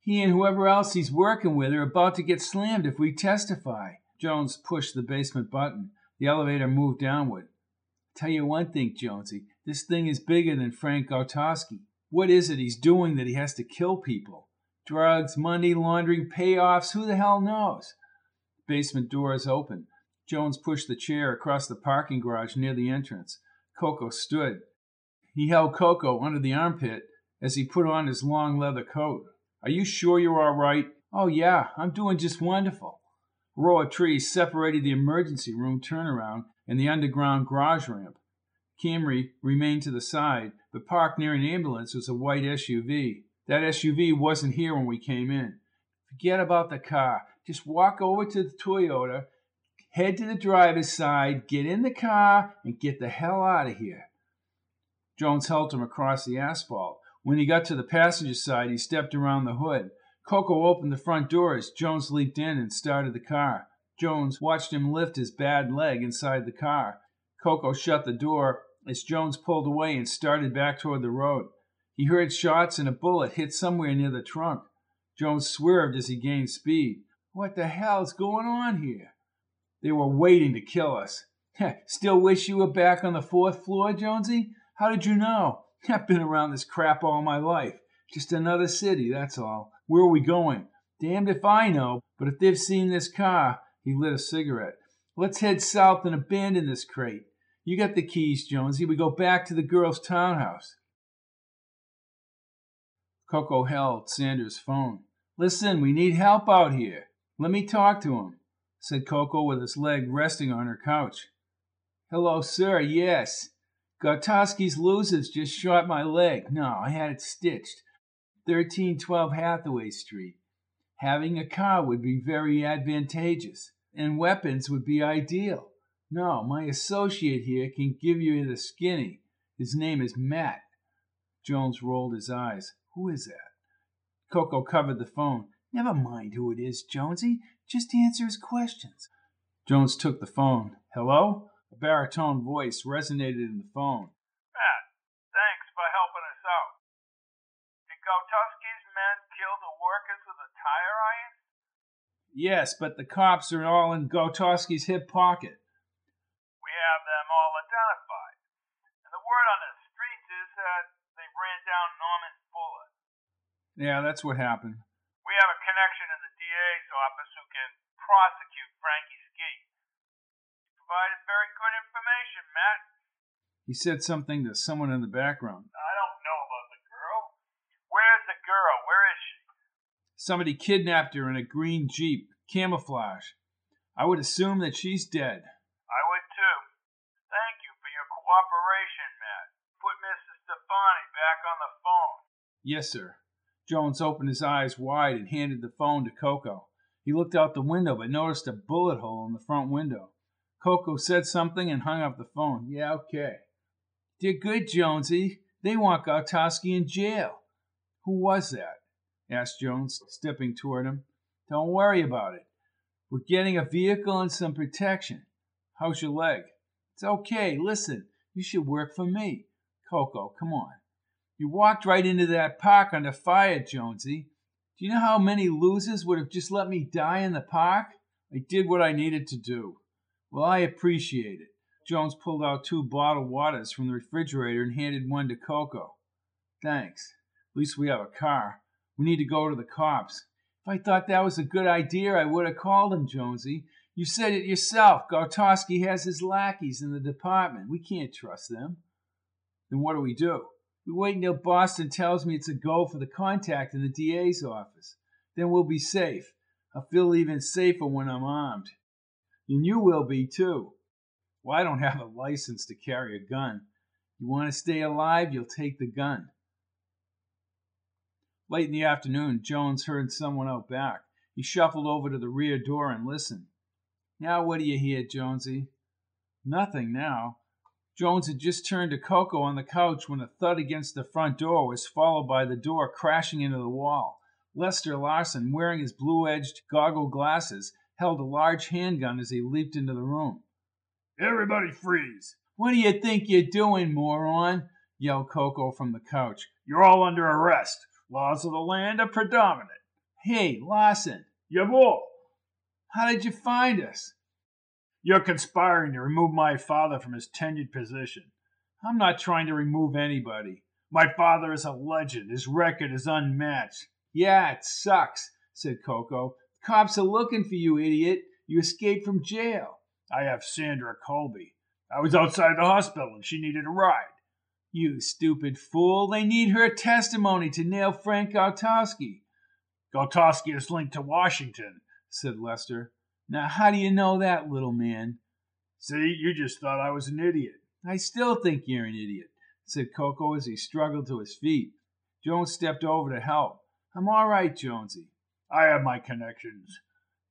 He and whoever else he's working with are about to get slammed if we testify. Jones pushed the basement button. The elevator moved downward. Tell you one thing, Jonesy, this thing is bigger than Frank Gautowski. What is it he's doing that he has to kill people? Drugs, money laundering, payoffs, who the hell knows? Basement door is open. Jones pushed the chair across the parking garage near the entrance. Coco stood. He held Coco under the armpit as he put on his long leather coat. Are you sure you're all right? Oh, yeah, I'm doing just wonderful. A row of trees separated the emergency room turnaround and the underground garage ramp. Camry remained to the side, but parked near an ambulance was a white SUV. That SUV wasn't here when we came in. Forget about the car. Just walk over to the Toyota, head to the driver's side, get in the car, and get the hell out of here. Jones helped him across the asphalt. When he got to the passenger side, he stepped around the hood. Coco opened the front door as Jones leaped in and started the car. Jones watched him lift his bad leg inside the car. Coco shut the door as Jones pulled away and started back toward the road. He heard shots and a bullet hit somewhere near the trunk. Jones swerved as he gained speed. What the hell's going on here? They were waiting to kill us. Still wish you were back on the fourth floor, Jonesy? How did you know? [laughs] I've been around this crap all my life. Just another city, that's all. Where are we going? Damned if I know, but if they've seen this car, he lit a cigarette. Let's head south and abandon this crate. You got the keys, Jonesy. We go back to the girl's townhouse. Coco held Sandra's phone. Listen, we need help out here. Let me talk to him, said Coco with his leg resting on her couch. Hello, sir. Yes. Gautowski's losers just shot my leg. No, I had it stitched. 1312 Hathaway Street. Having a car would be very advantageous, and weapons would be ideal. No, my associate here can give you the skinny. His name is Matt. Jones rolled his eyes. Who is that? Coco covered the phone. Never mind who it is, Jonesy. Just answer his questions. Jones took the phone. Hello? A baritone voice resonated in the phone. Matt, thanks for helping us out. Did Gautowski's men kill the workers with the tire iron? Yes, but the cops are all in Gautowski's hip pocket. We have them all identified. And the word on the streets is that they ran down Norman Fuller. Yeah, that's what happened. We have a connection in the DA's office who can prosecute Frankie Ski. You provided very good information, Matt. He said something to someone in the background. I don't know about the girl. Where's the girl? Where is she? Somebody kidnapped her in a green Jeep, camouflage. I would assume that she's dead. I would too. Thank you for your cooperation, Matt. Put Mrs. Stefani back on the phone. Yes, sir. Jones opened his eyes wide and handed the phone to Coco. He looked out the window but noticed a bullet hole in the front window. Coco said something and hung up the phone. Yeah, okay. Did good, Jonesy. They want Gautowski in jail. Who was that? asked Jones, stepping toward him. Don't worry about it. We're getting a vehicle and some protection. How's your leg? It's okay. Listen, you should work for me. Coco, come on. You walked right into that park under fire, Jonesy. Do you know how many losers would have just let me die in the park? I did what I needed to do. Well, I appreciate it. Jones pulled out two bottled waters from the refrigerator and handed one to Coco. Thanks. At least we have a car. We need to go to the cops. If I thought that was a good idea, I would have called him, Jonesy. You said it yourself. Gautowski has his lackeys in the department. We can't trust them. Then what do we do? We wait until Boston tells me it's a go for the contact in the DA's office. Then we'll be safe. I'll feel even safer when I'm armed. And you will be, too. Well, I don't have a license to carry a gun. You want to stay alive, you'll take the gun. Late in the afternoon, Jones heard someone out back. He shuffled over to the rear door and listened. Now, what do you hear, Jonesy? Nothing now. Jones had just turned to Coco on the couch when a thud against the front door was followed by the door crashing into the wall. Lester Larsen, wearing his blue edged goggle glasses, held a large handgun as he leaped into the room. Everybody freeze! What do you think you're doing, moron? yelled Coco from the couch. You're all under arrest. Laws of the land are predominant. Hey, Larsen. Jawohl. How did you find us? You're conspiring to remove my father from his tenured position. I'm not trying to remove anybody. My father is a legend. His record is unmatched. Yeah, it sucks, said Coco. Cops are looking for you, idiot. You escaped from jail. I have Sandra Colby. I was outside the hospital and she needed a ride. You stupid fool. They need her testimony to nail Frank Gautowski. Gautowski is linked to Washington, said Lester. Now, how do you know that, little man? See, you just thought I was an idiot. I still think you're an idiot, said Coco as he struggled to his feet. Jones stepped over to help. I'm all right, Jonesy. I have my connections.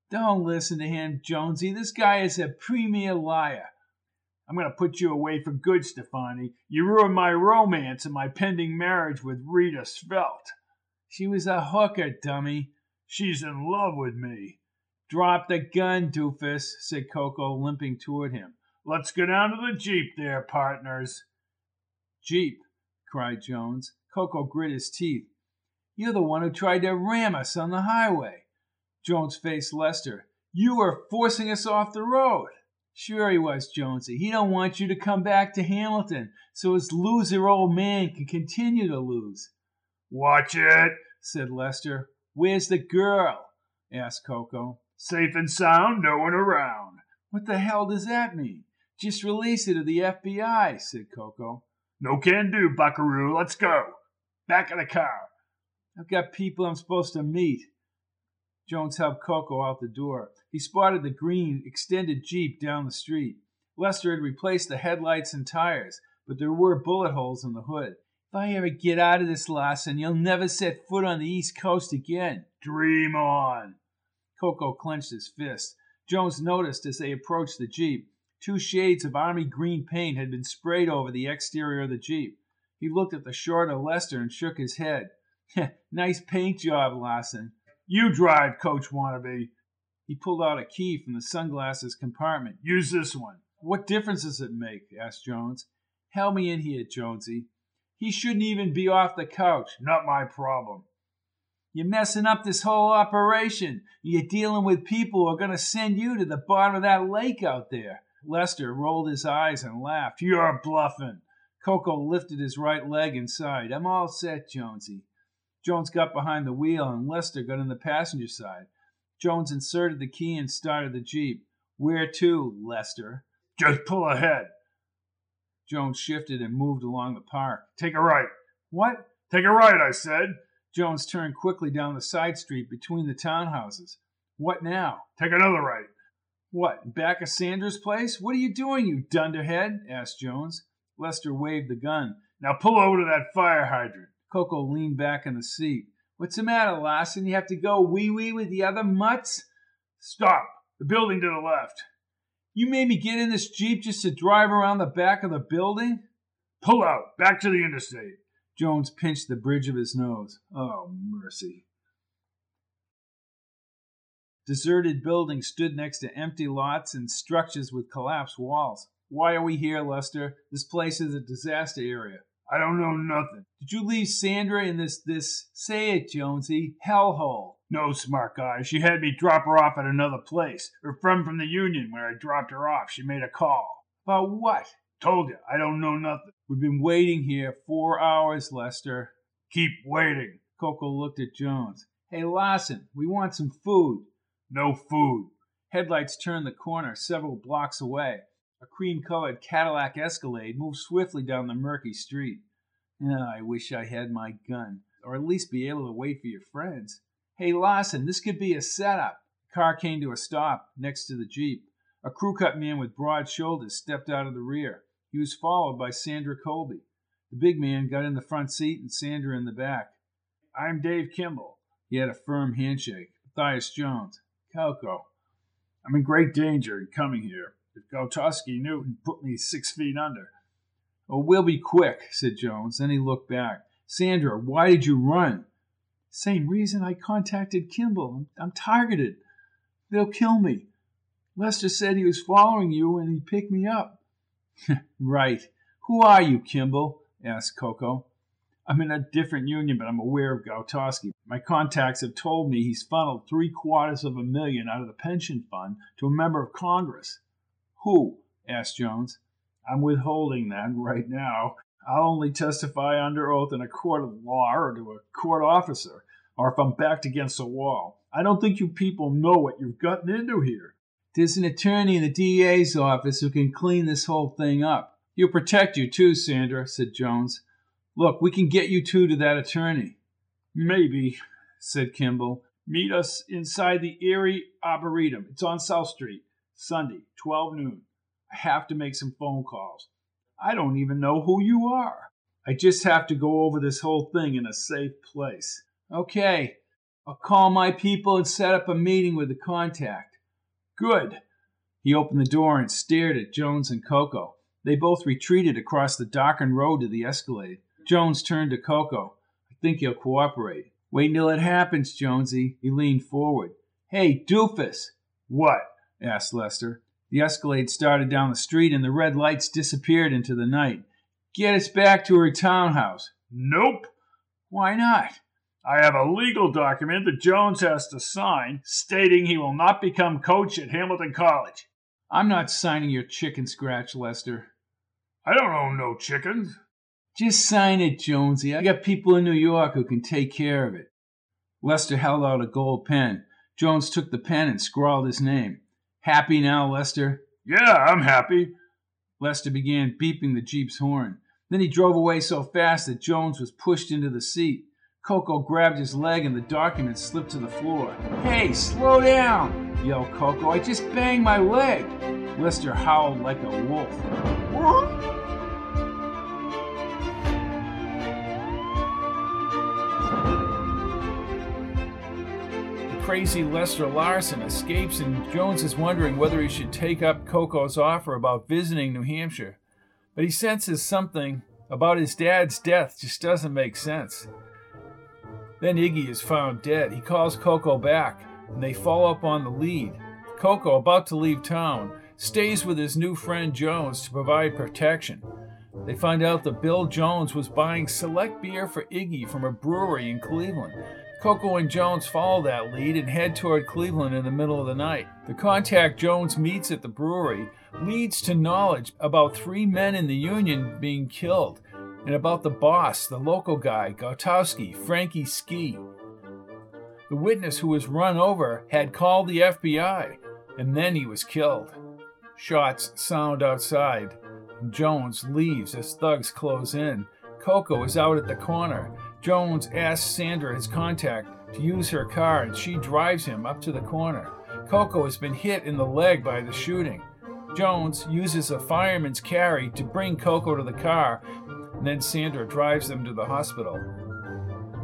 Don't listen to him, Jonesy. This guy is a premier liar. I'm going to put you away for good, Stefani. You ruined my romance and my pending marriage with Rita Svelte. She was a hooker, dummy. She's in love with me. Drop the gun, doofus, said Coco, limping toward him. Let's go down to the Jeep there, partners. Jeep, cried Jones. Coco grit his teeth. You're the one who tried to ram us on the highway. Jones faced Lester. You were forcing us off the road. Sure he was, Jonesy. He don't want you to come back to Hamilton so his loser old man can continue to lose. Watch it, said Lester. Where's the girl? asked Coco. Safe and sound, no one around. What the hell does that mean? Just release it to the FBI, said Coco. No can do, buckaroo. Let's go. Back in the car. I've got people I'm supposed to meet. Jones helped Coco out the door. He spotted the green, extended Jeep down the street. Lester had replaced the headlights and tires, but there were bullet holes in the hood. If I ever get out of this, Larsen, you'll never set foot on the East Coast again. Dream on. Coco clenched his fist. Jones noticed as they approached the Jeep, two shades of army green paint had been sprayed over the exterior of the Jeep. He looked at the shorter Lester and shook his head. [laughs] nice paint job, Larsen. You drive, Coach Wannabe. He pulled out a key from the sunglasses compartment. Use this one. What difference does it make? asked Jones. Help me in here, Jonesy. He shouldn't even be off the couch. Not my problem. You're messing up this whole operation. You're dealing with people who are going to send you to the bottom of that lake out there. Lester rolled his eyes and laughed. You're bluffing. Coco lifted his right leg and sighed. I'm all set, Jonesy. Jones got behind the wheel and Lester got in the passenger side. Jones inserted the key and started the Jeep. Where to, Lester? Just pull ahead. Jones shifted and moved along the park. Take a right. What? Take a right, I said. Jones turned quickly down the side street between the townhouses. What now? Take another right. What, back of Sanders' place? What are you doing, you dunderhead? asked Jones. Lester waved the gun. Now pull over to that fire hydrant. Coco leaned back in the seat. What's the matter, Larsen? You have to go wee wee with the other mutts? Stop. The building to the left. You made me get in this Jeep just to drive around the back of the building? Pull out. Back to the interstate. Jones pinched the bridge of his nose. Oh, mercy. Deserted buildings stood next to empty lots and structures with collapsed walls. Why are we here, Lester? This place is a disaster area. I don't know nothing. Did you leave Sandra in this, this, say it, Jonesy, hellhole? No, smart guy. She had me drop her off at another place. Her friend from the union, where I dropped her off, she made a call. About what? Told you, I don't know nothing. We've been waiting here four hours, Lester. Keep waiting. Coco looked at Jones. Hey, Larsen, we want some food. No food. Headlights turned the corner several blocks away. A cream colored Cadillac Escalade moved swiftly down the murky street. Oh, I wish I had my gun, or at least be able to wait for your friends. Hey, Larsen, this could be a setup. The car came to a stop next to the Jeep. A crew cut man with broad shoulders stepped out of the rear. He was followed by Sandra Colby. The big man got in the front seat and Sandra in the back. I'm Dave Kimball. He had a firm handshake. Matthias Jones. Coco. I'm in great danger in coming here. If knew, he'd put me six feet under. Oh, we'll be quick, said Jones. Then he looked back. Sandra, why did you run? Same reason I contacted Kimball. I'm, I'm targeted. They'll kill me. Lester said he was following you and he picked me up. [laughs] right. Who are you, Kimball? asked Coco. I'm in a different union, but I'm aware of Gautowski. My contacts have told me he's funneled three quarters of a million out of the pension fund to a member of Congress. Who? asked Jones. I'm withholding that right now. I'll only testify under oath in a court of law or to a court officer, or if I'm backed against a wall. I don't think you people know what you've gotten into here. There's an attorney in the DA's office who can clean this whole thing up. He'll protect you too, Sandra, said Jones. Look, we can get you two to that attorney. Maybe, said Kimball. Meet us inside the Erie Arboretum. It's on South Street, Sunday, 12 noon. I have to make some phone calls. I don't even know who you are. I just have to go over this whole thing in a safe place. Okay, I'll call my people and set up a meeting with the contact. Good. He opened the door and stared at Jones and Coco. They both retreated across the darkened road to the Escalade. Jones turned to Coco. I think he'll cooperate. Wait till it happens, Jonesy. He leaned forward. Hey, doofus! What? asked Lester. The Escalade started down the street and the red lights disappeared into the night. Get us back to her townhouse. Nope. Why not? I have a legal document that Jones has to sign stating he will not become coach at Hamilton College. I'm not signing your chicken scratch, Lester. I don't own no chickens. Just sign it, Jonesy. I got people in New York who can take care of it. Lester held out a gold pen. Jones took the pen and scrawled his name. Happy now, Lester? Yeah, I'm happy. Lester began beeping the Jeep's horn. Then he drove away so fast that Jones was pushed into the seat. Coco grabbed his leg and the document slipped to the floor. Hey, slow down! yelled Coco. I just banged my leg. Lester howled like a wolf. The Crazy Lester Larsen escapes, and Jones is wondering whether he should take up Coco's offer about visiting New Hampshire. But he senses something about his dad's death just doesn't make sense. Then Iggy is found dead. He calls Coco back, and they follow up on the lead. Coco, about to leave town, stays with his new friend Jones to provide protection. They find out that Bill Jones was buying select beer for Iggy from a brewery in Cleveland Coco and Jones follow that lead and head toward Cleveland in the middle of the night. The contact Jones meets at the brewery leads to knowledge about three men in the Union being killed and about the boss, the local guy, Gautowski, Frankie Ski. The witness who was run over had called the FBI, and then he was killed. Shots sound outside. Jones leaves as thugs close in. Coco is out at the corner. Jones asks Sandra, his contact, to use her car and she drives him up to the corner. Coco has been hit in the leg by the shooting. Jones uses a fireman's carry to bring Coco to the car, and then Sandra drives them to the hospital.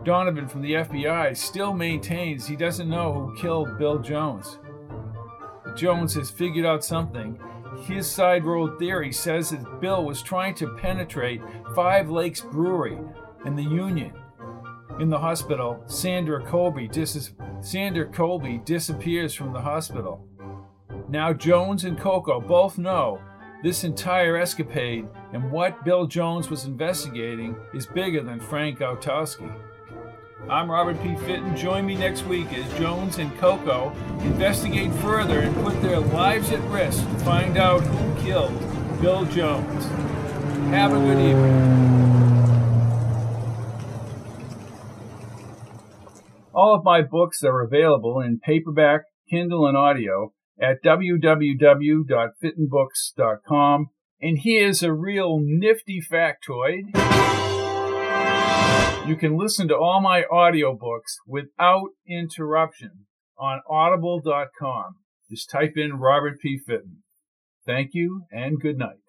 Donovan from the FBI still maintains he doesn't know who killed Bill Jones. But Jones has figured out something. His side road theory says that Bill was trying to penetrate Five Lakes Brewery and the Union in the hospital, Sandra Colby, dis- Sandra Colby disappears from the hospital. Now Jones and Coco both know this entire escapade and what Bill Jones was investigating is bigger than Frank Gautowski. I'm Robert P. Fitton. Join me next week as Jones and Coco investigate further and put their lives at risk to find out who killed Bill Jones. Have a good evening. All of my books are available in paperback, Kindle, and audio at www.fittonbooks.com. And here's a real nifty factoid. You can listen to all my audiobooks without interruption on audible.com. Just type in Robert P. Fitton. Thank you and good night.